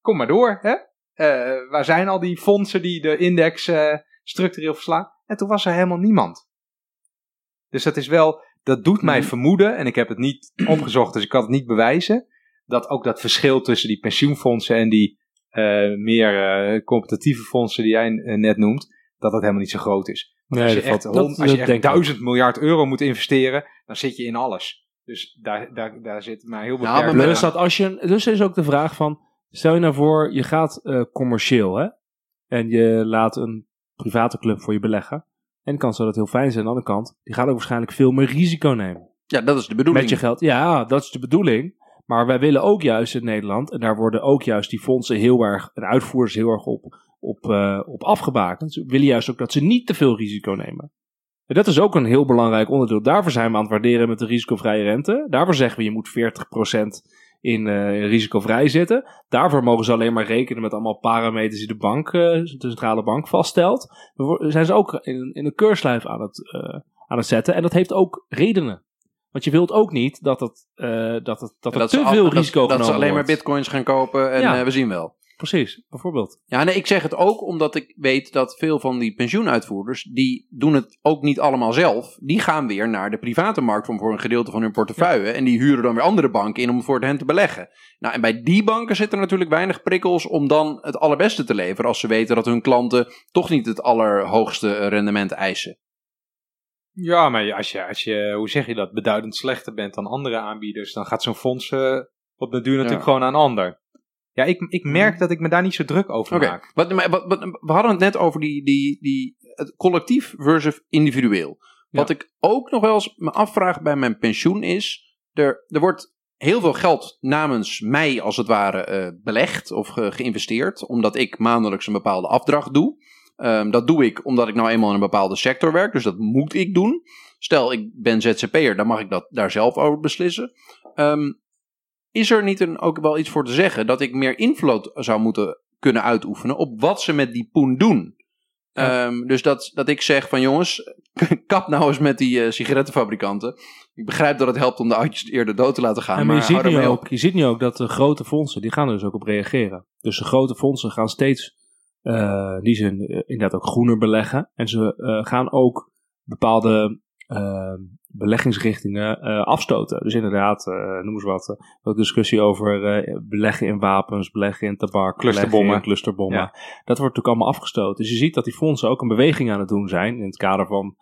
Kom maar door, hè? Eh, waar zijn al die fondsen die de index structureel verslaan? En toen was er helemaal niemand. Dus dat is wel, dat doet mij Mhm. vermoeden, en ik heb het niet opgezocht, dus ik kan het niet bewijzen, dat ook dat verschil tussen die pensioenfondsen en die meer competitieve fondsen die jij net noemt, dat dat helemaal niet zo groot is. Want als je echt, hond- als je echt duizend miljard euro moet investeren, dan zit je in alles. Dus daar, daar, daar zit maar heel Ja, maar aan. Plus, dat als je, dus is ook de vraag van, stel je nou voor, je gaat eh, commercieel, hè? En je laat een private club voor je beleggen. En de kans zou dat heel fijn zijn. Aan de andere kant, die gaat ook waarschijnlijk veel meer risico nemen. ja, dat is de bedoeling. Met je geld. Ja, dat is de bedoeling. Maar wij willen ook juist in Nederland, en daar worden ook juist die fondsen heel erg, en uitvoerders heel erg op, op, eh, op afgebakend. Ze willen juist ook dat ze niet te veel risico nemen. En dat is ook een heel belangrijk onderdeel. Daarvoor zijn we aan het waarderen met de risicovrije rente. Daarvoor zeggen we je moet 40% in eh, risicovrij zitten. Daarvoor mogen ze alleen maar rekenen met allemaal parameters die de bank, eh, de centrale bank vaststelt. We wo- zijn ze ook in, in een keurslijf aan het, aan het zetten. En dat heeft ook redenen. Want je wilt ook niet dat, het, dat, het, dat er dat te veel dat- risico Dat, genomen ze alleen maar wordt. bitcoins gaan kopen en Ja. we zien wel. Precies, bijvoorbeeld. Ja, nee, ik zeg het ook omdat ik weet dat veel van die pensioenuitvoerders, die doen het ook niet allemaal zelf. Die gaan weer naar de private markt om voor een gedeelte van hun portefeuille. En die huren dan weer andere banken in om voor hen te beleggen. Nou, en bij die banken zitten natuurlijk weinig prikkels om dan het allerbeste te leveren. Als ze weten dat hun klanten toch niet het allerhoogste rendement eisen. Ja, maar als je, als je, hoe zeg je dat, beduidend slechter bent dan andere aanbieders, dan gaat zo'n fonds eh, op de duur natuurlijk Ja. gewoon aan ander. Ja, ik, ik merk dat ik me daar niet zo druk over maak. wat, maar wat, wat- we hadden het net over die, die, die, het collectief versus individueel. Wat ik ook nog wel eens me afvraag bij mijn pensioen is, er, er wordt heel veel geld namens mij als het ware eh, belegd of ge- geïnvesteerd, omdat ik maandelijks een bepaalde afdracht doe. Ehm, dat doe ik omdat ik nou eenmaal in een bepaalde sector werk, dus dat moet ik doen. Stel, ik ben ZZP'er, dan mag ik dat daar zelf over beslissen. Ehm, is er niet een, ook wel iets voor te zeggen dat ik meer invloed zou moeten kunnen uitoefenen op wat ze met die poen doen? Ehm, dus dat, dat ik zeg van jongens, kap nou eens met die eh, sigarettenfabrikanten. Ik begrijp dat het helpt om de oudjes eerder dood te laten gaan. Ja, maar maar je, ziet nu ook, je ziet nu ook dat de grote fondsen, die gaan er dus ook op reageren. Dus de grote fondsen gaan steeds, eh die zin, eh, inderdaad ook groener beleggen. En ze gaan ook bepaalde eh, beleggingsrichtingen eh, afstoten. Dus inderdaad, eh, noem eens wat, wat discussie over beleggen in wapens, beleggen in tabak, Clusterbommen. in clusterbommen. Ja. Dat wordt natuurlijk allemaal afgestoten. Dus je ziet dat die fondsen ook een beweging aan het doen zijn in het kader van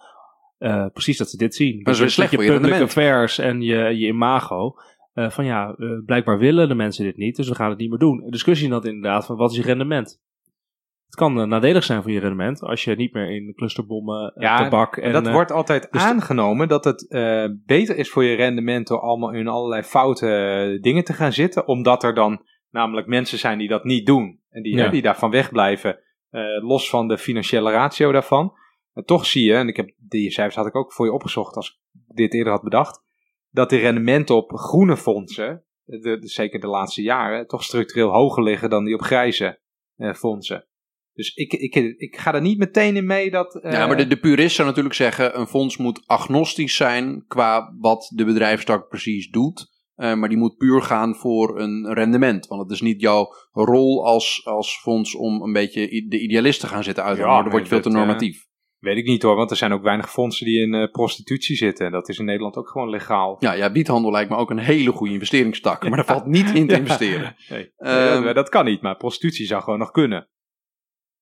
precies dat ze dit zien. dat is weer slecht je voor je public affairs en je, je imago. van ja, blijkbaar willen de mensen dit niet, dus we gaan het niet meer doen. De discussie is dat inderdaad van wat is je rendement? Het kan eh, nadelig zijn voor je rendement als je niet meer in clusterbommen, eh, Ja, tabak en... dat eh, wordt altijd dus- aangenomen dat het beter is voor je rendement door allemaal in allerlei foute dingen te gaan zitten, omdat er dan namelijk mensen zijn die dat niet doen en die, Ja. hè, die daarvan wegblijven, los van de financiële ratio daarvan. En toch zie je, en ik heb die cijfers had ik ook voor je opgezocht als ik dit eerder had bedacht, dat de rendementen op groene fondsen, de, de- zeker de laatste jaren, toch structureel hoger liggen dan die op grijze eh, fondsen. Dus ik, ik, ik ga er niet meteen in mee dat. eh, Ja, maar de, de purist zou natuurlijk zeggen: een fonds moet agnostisch zijn qua wat de bedrijfstak precies doet. Eh, maar die moet puur gaan voor een rendement. Want het is niet jouw rol als, als fonds om een beetje de idealist te gaan zitten uithangen. Ja, dan word je veel te eh, normatief. Weet ik niet hoor, want er zijn ook weinig fondsen die in eh, prostitutie zitten. En dat is in Nederland ook gewoon legaal. Ja, ja, wiethandel lijkt me ook een hele goede investeringstak. Maar daar valt niet in te investeren. Nee, Ehm, dat, dat kan niet, maar prostitutie zou gewoon nog kunnen.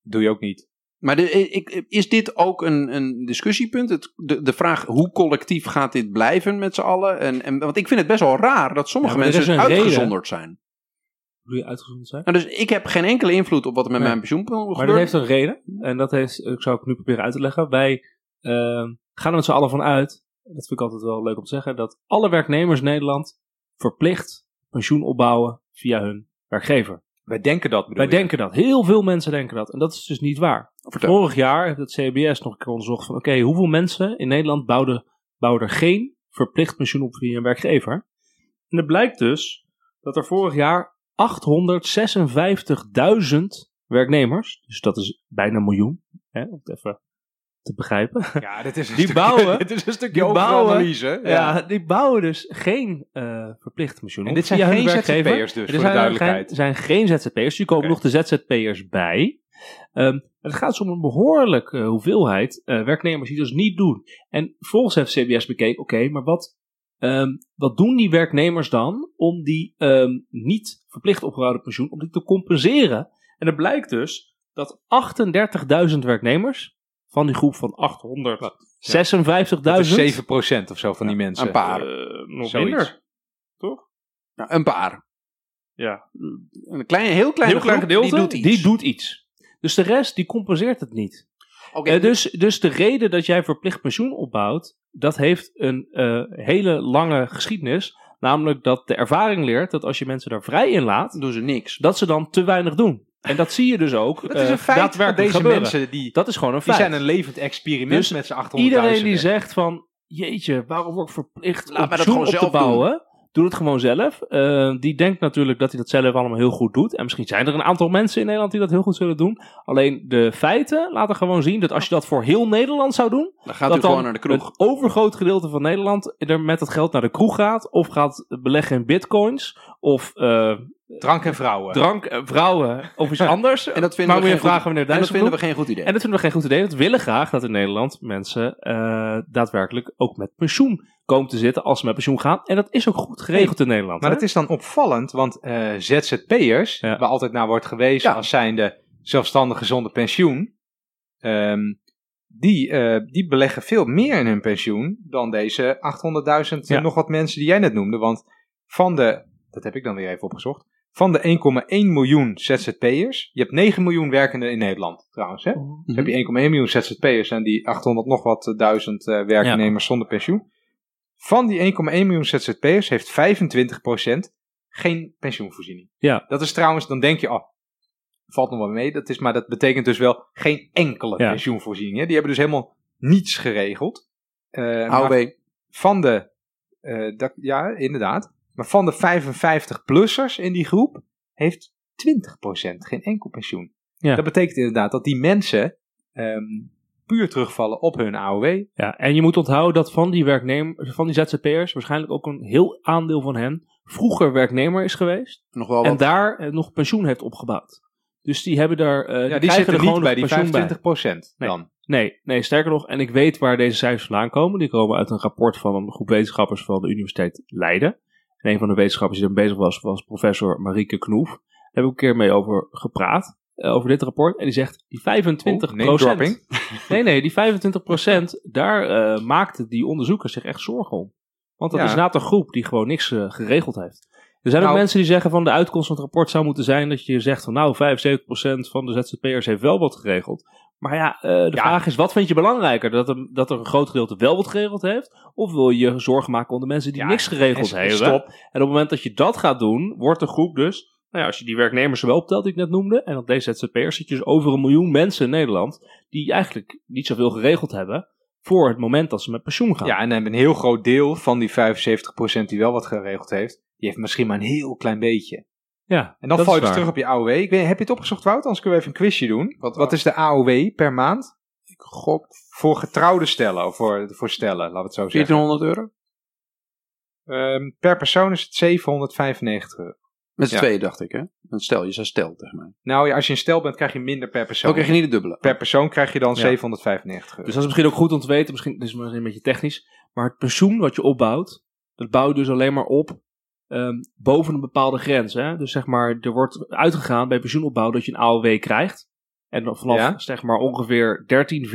Doe je ook niet. Maar de, ik, is dit ook een, een discussiepunt? Het, de, de vraag hoe collectief gaat dit blijven met z'n allen? En, en, want ik vind het best wel raar dat sommige Ja, mensen is reden. uitgezonderd zijn. Hoe je uitgezonderd zijn? Nou, dus ik heb geen enkele invloed op wat er met Nee. mijn pensioenplan gebeurt. Maar dat heeft een reden. En dat heeft, ik zou ik nu proberen uit te leggen. Wij eh, gaan er met z'n allen van uit, dat vind ik altijd wel leuk om te zeggen, dat alle werknemers in Nederland verplicht pensioen opbouwen via hun werkgever. Wij denken dat, Wij je? denken dat. Heel veel mensen denken dat. En dat is dus niet waar. Vertel. Vorig jaar heeft het CBS nog een keer onderzocht van oké, hoeveel mensen in Nederland bouwden, bouwden er geen verplicht pensioen op via een werkgever. En het blijkt dus dat er vorig jaar 856.000 werknemers, dus dat is bijna een miljoen, hè, om het even te begrijpen. Ja, dit is een Die stukje, bouwen- dit is een stukje die bouwen- overanalyse. Ja. Ja, die bouwen dus geen eh verplicht pensioen En dit zijn via hun geen. ZZP'ers dus, Er voor de zijn duidelijkheid. Geen, zijn geen ZZP'ers, er komen Oké. nog de ZZP'ers bij. Ehm, het gaat dus om een behoorlijke hoeveelheid eh, werknemers die dus niet doen. En volgens heeft CBS bekeken, oké, maar wat, ehm, wat doen die werknemers dan om die ehm, niet verplicht opgehouden pensioen, om die te compenseren? En het blijkt dus dat 38.000 werknemers van die groep van 856.000... Dat is 7% of zo van die mensen. een paar. eh, nog Zoiets. minder. Toch? Een paar. Ja. Een klein, heel klein, Heel klein gedeelte, die doet iets. Die doet iets. Dus de rest, die compenseert het niet. Oké, Eh, dus, dus de reden dat jij verplicht pensioen opbouwt, dat heeft een eh, hele lange geschiedenis. Namelijk dat de ervaring leert dat als je mensen daar vrij in laat, doen ze niks. dat ze dan te weinig doen. En dat zie je dus ook Dat is eh, een feit dat daadwerkelijk deze gebeuren. mensen, die, Dat is gewoon een die feit. zijn een levend experiment Dus met z'n 800.000. Iedereen die zegt van, jeetje, waarom word ik verplicht Laat om mij dat gewoon op te zelf bouwen? Doe het gewoon zelf. Eh, die denkt natuurlijk dat hij dat zelf allemaal heel goed doet. En misschien zijn er een aantal mensen in Nederland die dat heel goed zullen doen. Alleen de feiten laten gewoon zien dat als je dat voor heel Nederland zou doen, Dan gaat dat u gewoon dan naar de kroeg. een overgroot gedeelte van Nederland er met dat geld naar de kroeg gaat. Of gaat beleggen in bitcoins. Of eh, Drank en vrouwen. drank, eh, vrouwen of iets anders. En dat vinden maar we geen vragen goed, en dat vinden we geen goed idee. en dat vinden we geen goed idee. Want we willen graag dat in Nederland mensen eh, daadwerkelijk ook met pensioen komen te zitten als ze met pensioen gaan. En dat is ook goed geregeld in Nederland. Maar hè? dat is dan opvallend, want eh, ZZP'ers, Ja. waar altijd naar wordt gewezen als zijnde zelfstandige zonder pensioen, ehm, die, eh, die beleggen veel meer in hun pensioen dan deze 800.000 Ja. nog wat mensen die jij net noemde. Want van de, dat heb ik dan weer even opgezocht, van de 1,1 miljoen ZZP'ers, je hebt 9 miljoen werkenden in Nederland trouwens, hè? Mhm. Dan heb je 1,1 miljoen ZZP'ers en die 800 nog wat eh, duizend werknemers zonder pensioen. Van die 1,1 miljoen ZZP'ers heeft 25% geen pensioenvoorziening. Ja. Dat is trouwens, dan denk je, oh, valt nog wel mee. Dat is, maar dat betekent dus wel geen enkele Ja. pensioenvoorziening. hè. Die hebben dus helemaal niets geregeld. Eh, maar AOW. van de, eh, dat, ja, inderdaad. Maar van de 55-plussers in die groep heeft 20% geen enkel pensioen. Ja. Dat betekent inderdaad dat die mensen ehm, puur terugvallen op hun AOW. Ja, en je moet onthouden dat van die werknemers, van die ZZP'ers, waarschijnlijk ook een heel aandeel van hen vroeger werknemer is geweest. Nog wel en daar eh, nog pensioen heeft opgebouwd. Dus die hebben daar. eh, Ja, die, zitten er niet gewoon bij die pensioen 25% Nee. dan. Nee, nee, sterker nog, en ik weet waar deze cijfers vandaan komen. Die komen uit een rapport van een groep wetenschappers van de Universiteit Leiden. En een van de wetenschappers die er bezig was, was professor Marieke Knoef. Daar heb ik een keer mee over gepraat, eh, over dit rapport. En die zegt, die 25 Oh, dropping. Nee, nee, die 25% daar eh, maakten die onderzoekers zich echt zorgen om. Want dat Ja. is inderdaad een groep die gewoon niks eh, geregeld heeft. Er zijn ook Nou- mensen die zeggen van de uitkomst van het rapport zou moeten zijn dat je zegt van nou 75% van de ZZP'ers heeft wel wat geregeld. Maar ja, de Ja. vraag is wat vind je belangrijker? Dat er, dat er een groot gedeelte wel wat geregeld heeft? Of wil je je zorgen maken om de mensen die Ja, niks geregeld en hebben? Stop. En op het moment dat je dat gaat doen, wordt de groep dus... Nou ja, als je die werknemers er wel optelt die ik net noemde... en dat deze ZZP'ers zit je dus over een miljoen mensen in Nederland... die eigenlijk niet zoveel geregeld hebben... voor het moment dat ze met pensioen gaan. Ja, en dan hebben een heel groot deel van die 75% die wel wat geregeld heeft, die heeft misschien maar een heel klein beetje. ja En dan dat val je dus waar. terug op je AOW. Ik weet, heb je het opgezocht, Wout? Anders kunnen we even een quizje doen. Wat, wat is de AOW per maand? Ik gok Voor getrouwde stellen, of voor, voor stellen, laten we het zo zeggen. 1400 euro. Ehm, per persoon is het 795 euro. Met z'n Ja. tweeën dacht ik, hè? Want stel, je zei stel tegen mij. Nou ja, als je een stel bent, krijg je minder per persoon. Ook krijg je niet de dubbele. Per persoon krijg je dan Ja. 795 euro. Dus dat is misschien ook goed om te weten. Misschien dit is misschien een beetje technisch. Maar het pensioen wat je opbouwt... dat bouw je dus alleen maar op... ehm, boven een bepaalde grens. Hè? Dus zeg maar, er wordt uitgegaan bij pensioenopbouw... dat je een AOW krijgt. En dan vanaf Ja. zeg maar ongeveer 13,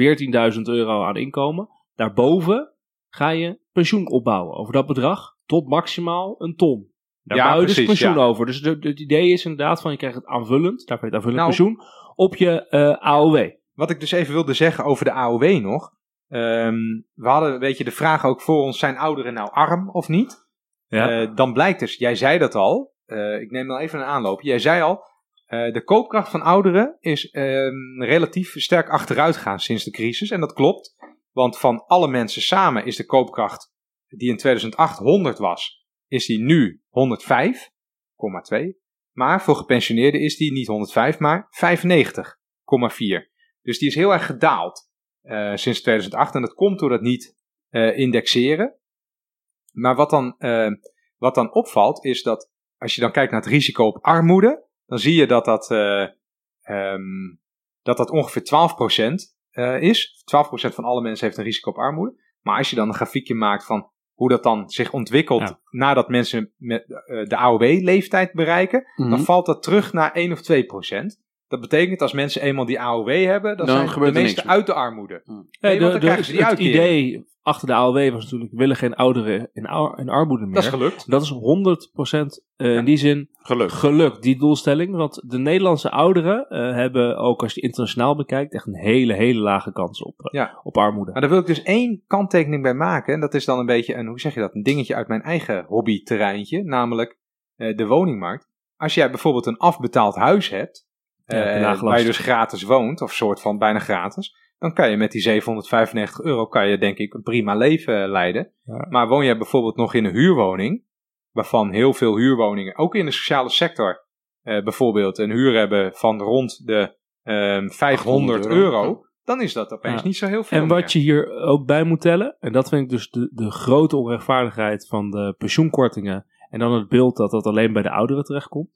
14.000 euro aan inkomen... daarboven ga je pensioen opbouwen. Over dat bedrag tot maximaal een ton. Daar Ja, je dus pensioen ja. over. Dus het idee is inderdaad van je krijgt het aanvullend, daarvoor het aanvullend Nou. pensioen, op je eh, AOW. Wat ik dus even wilde zeggen over de AOW nog. Ehm, we hadden, weet je, de vraag ook voor ons, zijn ouderen nou arm of niet? Ja. Eh, dan blijkt dus, jij zei dat al, eh, ik neem dan even een aanloop. Jij zei al, de koopkracht van ouderen is ehm, relatief sterk achteruit gegaan sinds de crisis. En dat klopt, want van alle mensen samen is de koopkracht die in 2008 100 was, is die nu 105,2. Maar voor gepensioneerden is die niet 105, maar 95,4. Dus die is heel erg gedaald eh, sinds 2008. En dat komt door dat niet eh, indexeren. Maar wat dan, eh, wat dan opvalt, is dat als je dan kijkt naar het risico op armoede, dan zie je dat dat, eh, ehm, dat, dat ongeveer 12% eh, is. 12% van alle mensen heeft een risico op armoede. Maar als je dan een grafiekje maakt van hoe dat dan zich ontwikkelt Ja. nadat mensen met, eh, de AOW-leeftijd bereiken, dan Mhm. valt dat terug naar 1 of 2 procent. Dat betekent als mensen eenmaal die AOW hebben, dan, Dan zijn de meeste uit de armoede. Mhm. Nee, krijgen ze die het uitkering. idee achter de AOW was natuurlijk, willen geen ouderen in, ar- in armoede meer. Dat is gelukt. Dat is 100% eh, in die zin Gelukkig. gelukt, die doelstelling. Want de Nederlandse ouderen eh, hebben ook, als je internationaal bekijkt, echt een hele, hele lage kans op, eh, Ja. op armoede. Maar daar wil ik dus één kanttekening bij maken. En dat is dan een beetje een, hoe zeg je dat, een dingetje uit mijn eigen hobbyterreintje. Namelijk de woningmarkt. Als jij bijvoorbeeld een afbetaald huis hebt, Ja, waar je dus gratis woont, of soort van bijna gratis, dan kan je met die 795 euro, kan je denk ik een prima leven leiden. Ja. Maar woon jij bijvoorbeeld nog in een huurwoning, waarvan heel veel huurwoningen, ook in de sociale sector, eh, bijvoorbeeld een huur hebben van rond de ehm 500 euro. euro, dan is dat opeens Ja. niet zo heel veel En meer. wat je hier ook bij moet tellen, en dat vind ik dus de, de grote onrechtvaardigheid van de pensioenkortingen, en dan het beeld dat dat alleen bij de ouderen terechtkomt.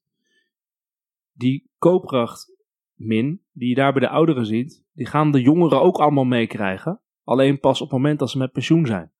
Die koopkracht min, die je daar bij de ouderen ziet, die gaan de jongeren ook allemaal meekrijgen. Alleen pas op het moment dat ze met pensioen zijn.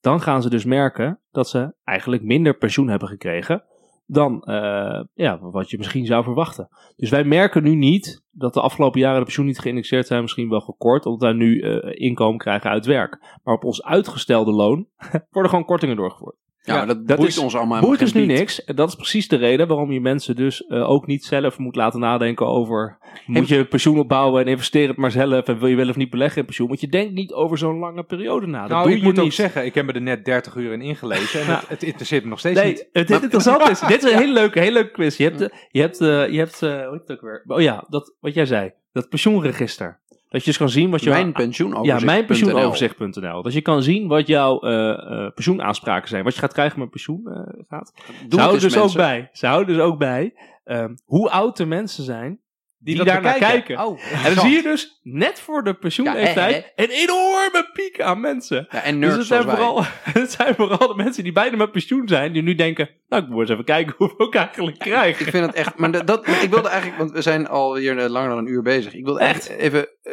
Dan gaan ze dus merken dat ze eigenlijk minder pensioen hebben gekregen dan eh, ja, wat je misschien zou verwachten. Dus wij merken nu niet dat de afgelopen jaren de pensioen niet geïndexeerd zijn, misschien wel gekort, omdat wij nu eh, inkomen krijgen uit werk. Maar op ons uitgestelde loon worden gewoon kortingen doorgevoerd. Ja, Ja, maar dat, dat boeit is- ons allemaal Boeit dus nu niks. En Dat is precies de reden waarom je mensen dus eh, ook niet zelf moet laten nadenken over... Moet je pensioen opbouwen en investeer het maar zelf en wil je wel of niet beleggen in pensioen? Want je denkt niet over zo'n lange periode na. Dat nou, doe ik je moet niet. ook zeggen, ik heb me er net 30 uur in ingelezen en Ja. het, het interesseert me nog steeds Nee, niet. het, het interessante is, dit is een hele leuke, hele leuke quiz. Je hebt, eh, je hebt, eh, je hebt hoe heet het ook weer? Oh ja, dat, wat jij zei, dat pensioenregister. Dat je dus kan zien wat je... Mijn pensioenoverzicht. Ja, mijnpensioenoverzicht.nl. Dat je kan zien wat jouw eh, eh, pensioenaanspraken zijn. Wat je gaat krijgen met pensioen eh, gaat. Doe Ze houden eens, dus ook bij, ze houden dus ook bij ehm, hoe oud de mensen zijn die, daar naar kijken. Oh, En dan zie je dus net voor de pensioenleeftijd Ja, een enorme piek aan mensen. Ja, en Dus het zijn, vooral, het zijn vooral de mensen die bijna met pensioen zijn, die nu denken, nou ik moet eens even kijken hoeveel ik eigenlijk krijg. Ik vind het echt. Maar dat, ik wilde eigenlijk, want we zijn alweer eh, langer dan een uur bezig. Ik wilde echt even. eh,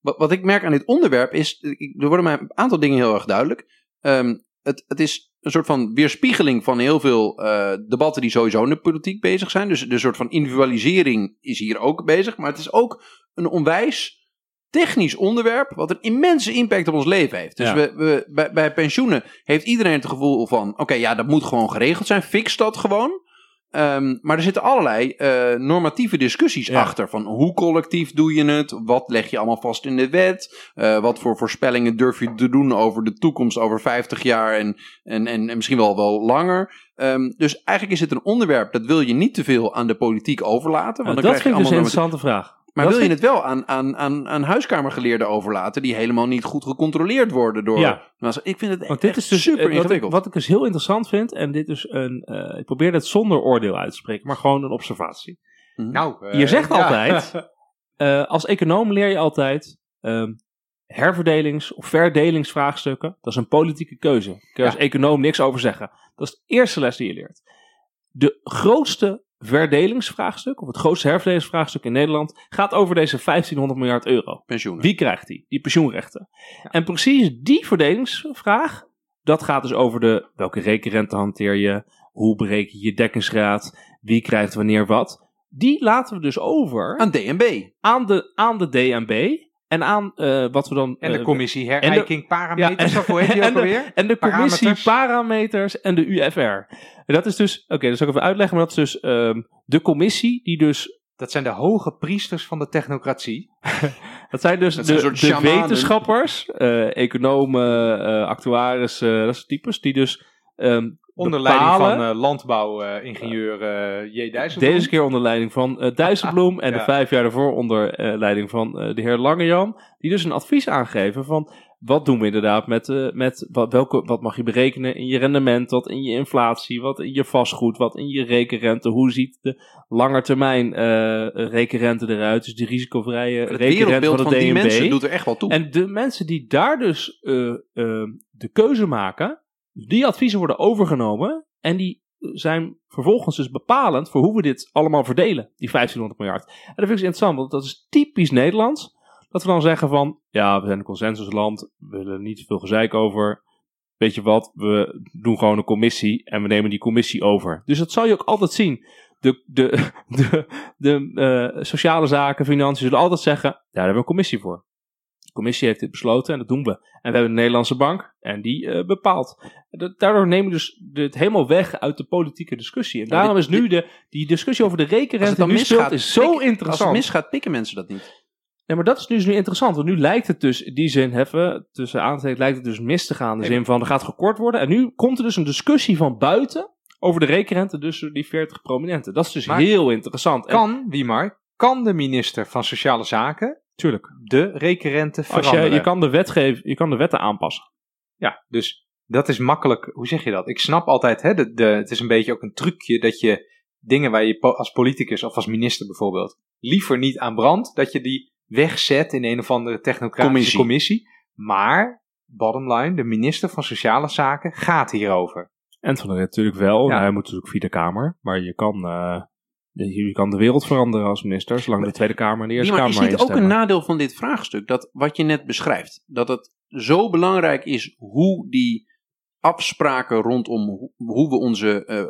wat, wat ik merk aan dit onderwerp is. Er worden mij een aantal dingen heel erg duidelijk. Ehm, het, het is een soort van weerspiegeling van heel veel eh, debatten die sowieso in de politiek bezig zijn. Dus de soort van individualisering is hier ook bezig. Maar het is ook een onwijs technisch onderwerp wat een immense impact op ons leven heeft. Dus Ja. we, we, bij, bij pensioenen heeft iedereen het gevoel van... oké, ja, dat moet gewoon geregeld zijn. Fix dat gewoon. Ehm, maar er zitten allerlei eh, normatieve discussies Ja. achter. Van hoe collectief doe je het? Wat leg je allemaal vast in de wet? Eh, wat voor voorspellingen durf je te doen over de toekomst over 50 jaar en, en, en, en misschien wel, wel langer? Ehm, dus eigenlijk is het een onderwerp dat wil je niet te veel aan de politiek overlaten. Want Nou, dan dat krijg vind ik dus een allemaal interessante vraag. Maar Dat wil je het wel aan, aan, aan, aan huiskamergeleerden overlaten die helemaal niet goed gecontroleerd worden door. Ja. Ik vind het Want dit echt is dus super eh, wat ik, ingewikkeld. wat ik dus heel interessant vind, en dit is een, eh, ik probeer het zonder oordeel uit te spreken, maar gewoon een observatie. Nou, eh, Je zegt ja. altijd, eh, als econoom leer je altijd, ehm, herverdelings- of verdelingsvraagstukken, dat is een politieke keuze. Daar kun je als econoom niks over zeggen. Dat is de eerste les die je leert. De grootste verdelingsvraagstuk, of het grootste herverdelingsvraagstuk in Nederland, gaat over deze 1500 miljard euro. Pensioenen. Wie krijgt die? Die pensioenrechten. En precies die verdelingsvraag, dat gaat dus over de welke rekenrente hanteer je, hoe bereken je je dekkingsgraad, wie krijgt wanneer wat. Die laten we dus over Aan DNB. aan de, aan de DNB en aan eh, wat we dan... En de eh, commissie herijking parameters, of hoe heet die en ook de- alweer? en de commissie Parameters. en de UFR. En dat is dus, oké, dat zal ik even uitleggen, maar dat is dus ehm, de commissie die dus Dat zijn de hoge priesters van de technocratie. Dat zijn dus Dat de, zijn de wetenschappers, eh, economen, eh actuarissen, dat soort types, die dus ehm, Onder leiding van eh, landbouwingenieur eh J. Dijsselbloem. Deze keer onder leiding van eh Dijsselbloem en de vijf jaar daarvoor onder eh, leiding van eh, de heer Langejan. Die dus een advies aangeven van wat doen we inderdaad met, eh, met wat, welke, wat mag je berekenen in je rendement, wat in je inflatie, wat in je vastgoed, wat in je rekenrente. Hoe ziet de langetermijn eh rekenrente eruit? Dus die risicovrije Het rekenrente wereldbeeld van van de die DNB. mensen doet er echt wel toe. En de mensen die daar dus de keuze maken, die adviezen worden overgenomen en die zijn vervolgens dus bepalend voor hoe we dit allemaal verdelen, die 1500 miljard. En dat vind ik dus interessant, want dat is typisch Nederlands. Dat we dan zeggen van, ja, we zijn een consensusland, we willen niet veel gezeik over. Weet je wat, we doen gewoon een commissie en we nemen die commissie over. Dus dat zal je ook altijd zien. De, de, de, de eh, sociale zaken, financiën zullen altijd zeggen, daar hebben we een commissie voor. De commissie heeft dit besloten en dat doen we. En we hebben de Nederlandse bank en die eh, bepaalt. Dat- Daardoor nemen we dus het helemaal weg uit de politieke discussie. En daarom dit- is nu de, die discussie over de rekenrente nu speelt, misgaat, is zo pikken- Als interessant. het misgaat, pikken mensen dat niet. Ja, maar dat is dus nu interessant. Want nu lijkt het dus, in die zin, heffen, tussen aanstekens, lijkt het dus mis te gaan. In de Nee, zin van, er gaat gekort worden. En nu komt er dus een discussie van buiten over de rekenrente, dus die 40 prominenten. Dat is dus Maar heel interessant. En, Kan, wie maar, kan de minister van Sociale Zaken tuurlijk. de rekenrente Als veranderen? je, je, kan de je kan de wetten aanpassen. Ja, dus dat is makkelijk. Hoe zeg je dat? Ik snap altijd, hè, de, de, het is een beetje ook een trucje dat je dingen waar je als politicus of als minister bijvoorbeeld liever niet aan brandt, dat je die wegzet in een of andere technocratische Commissie. commissie. Maar, bottom line, de minister van Sociale Zaken gaat hierover. En van natuurlijk wel. Ja. Nou, hij moet natuurlijk via de Kamer. Maar je kan, eh, je, kan de wereld veranderen als minister, zolang de Tweede Kamer en de Eerste Ja, maar Kamer is maar niet ook een nadeel van dit vraagstuk? Dat wat je net beschrijft, dat het zo belangrijk is hoe die afspraken rondom hoe- we onze eh,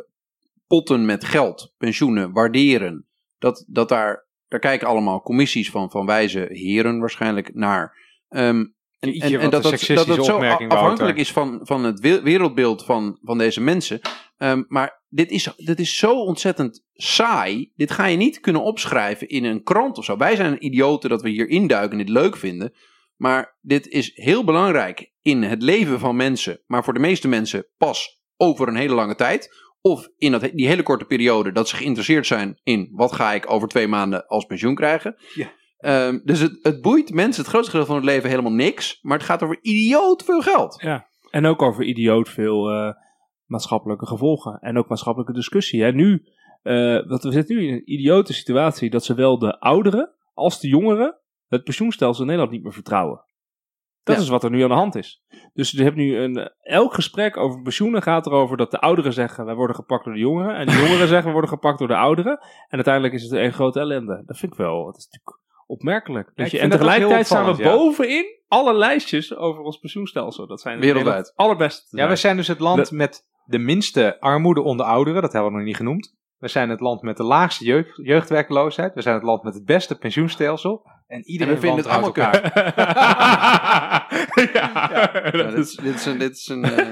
potten met geld, pensioenen, waarderen. Dat, dat daar, daar kijken allemaal commissies van, van wijze heren waarschijnlijk naar. Ehm, En, dat, dat, dat het zo afhankelijk Wouter. is van, van het we- wereldbeeld van, van deze mensen. Ehm, maar dit is, dit is zo ontzettend saai. Dit ga je niet kunnen opschrijven in een krant of zo. Wij zijn idioten dat we hier induiken en dit leuk vinden. Maar dit is heel belangrijk in het leven van mensen. Maar voor de meeste mensen pas over een hele lange tijd. Of in dat, die hele korte periode dat ze geïnteresseerd zijn in wat ga ik over twee maanden als pensioen krijgen. Ja. Ehm, dus het, het boeit mensen het grootste gedeelte van het leven helemaal niks. Maar het gaat over idioot veel geld. Ja. En ook over idioot veel eh, maatschappelijke gevolgen. En ook maatschappelijke discussie. Hè. Nu, eh, we zitten nu in een idiote situatie dat zowel de ouderen als de jongeren het pensioenstelsel in Nederland niet meer vertrouwen. Dat Ja. is wat er nu aan de hand is. Dus je hebt nu een, elk gesprek over pensioenen gaat erover dat de ouderen zeggen wij worden gepakt door de jongeren. En de jongeren zeggen we worden gepakt door de ouderen. En uiteindelijk is het een grote ellende. Dat vind ik wel, dat is natuurlijk opmerkelijk. Ja, je, en tegelijkertijd staan we ja. bovenin alle lijstjes over ons pensioenstelsel. Dat zijn Wereldwijd. Het allerbeste. te Ja, we zijn. zijn dus het land De- met de minste armoede onder ouderen. Dat hebben we nog niet genoemd. We zijn het land met de laagste jeugd, jeugdwerkloosheid. We zijn het land met het beste pensioenstelsel. En iedereen En we vinden het allemaal elkaar. ja, Ja, dat dit, is, is- dit is een. Dit is een eh,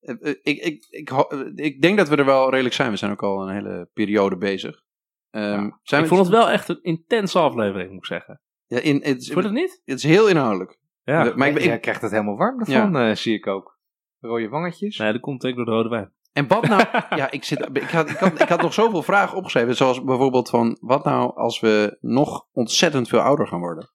eh, ik, ik, ik, denk dat we er wel redelijk zijn. We zijn ook al een hele periode bezig. Ehm, zijn ik vond het wel echt een intense aflevering, moet ik zeggen. Ja, in, het, is, Vond je dat niet? het is heel inhoudelijk. Ja. maar ik, ik- Jij krijgt het helemaal warm ervan, eh, zie ik ook. Rode wangetjes. Nee, dat komt ook door de rode wijn. en wat nou? ja, ik, zit, ik, had, ik, had, ik had nog zoveel vragen opgeschreven. Zoals bijvoorbeeld van. Wat nou als we nog ontzettend veel ouder gaan worden?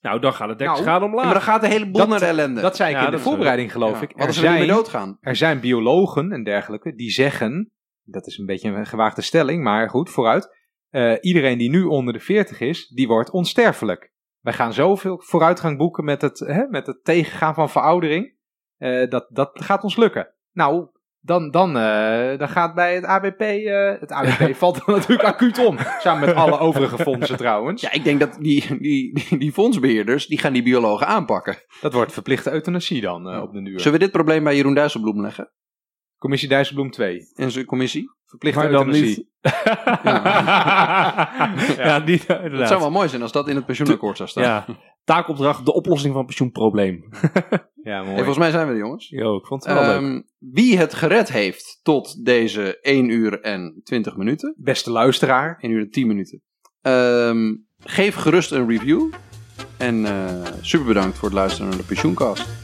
Nou, dan gaat het Nou, dekschade Ja, omlaag. maar dan gaat de hele boel Dat- naar de ellende. Dat zei ik Ja, in de voorbereiding, geloof Ja. ik. Wat Er als we nu zijn, weer doodgaan? er zijn biologen en dergelijke die zeggen, dat is een beetje een gewaagde stelling, maar goed, vooruit. eh, iedereen die nu onder de 40 is, die wordt onsterfelijk. Wij gaan zoveel vooruitgang boeken met het, hè, met het tegengaan van veroudering. Eh, dat, dat gaat ons lukken. Nou, dan, dan, eh, dan gaat bij het ABP, eh, het ABP valt dan natuurlijk acuut om. Samen met alle overige fondsen trouwens. Ja, ik denk dat die, die, die, die fondsbeheerders. die gaan die biologen aanpakken. Dat wordt verplichte euthanasie dan op de duur. Zullen we dit probleem bij Jeroen Dijsselbloem leggen? Commissie Dijsselbloem 2. In zijn commissie? Verplichte Maar dan euthanasie. niet. ja. niet Het zou wel mooi zijn als dat in het pensioenakkoord zou staan. Ja. Taakopdracht, de oplossing van het pensioenprobleem. Ja, mooi. Hey, volgens mij zijn we er, jongens. Yo, ik vond het wel leuk. Ehm, wie het gered heeft tot deze 1 uur en 20 minuten, Beste luisteraar. 1 uur en 10 minuten, ehm, geef gerust een review. En eh, super bedankt voor het luisteren naar de Pensioencast.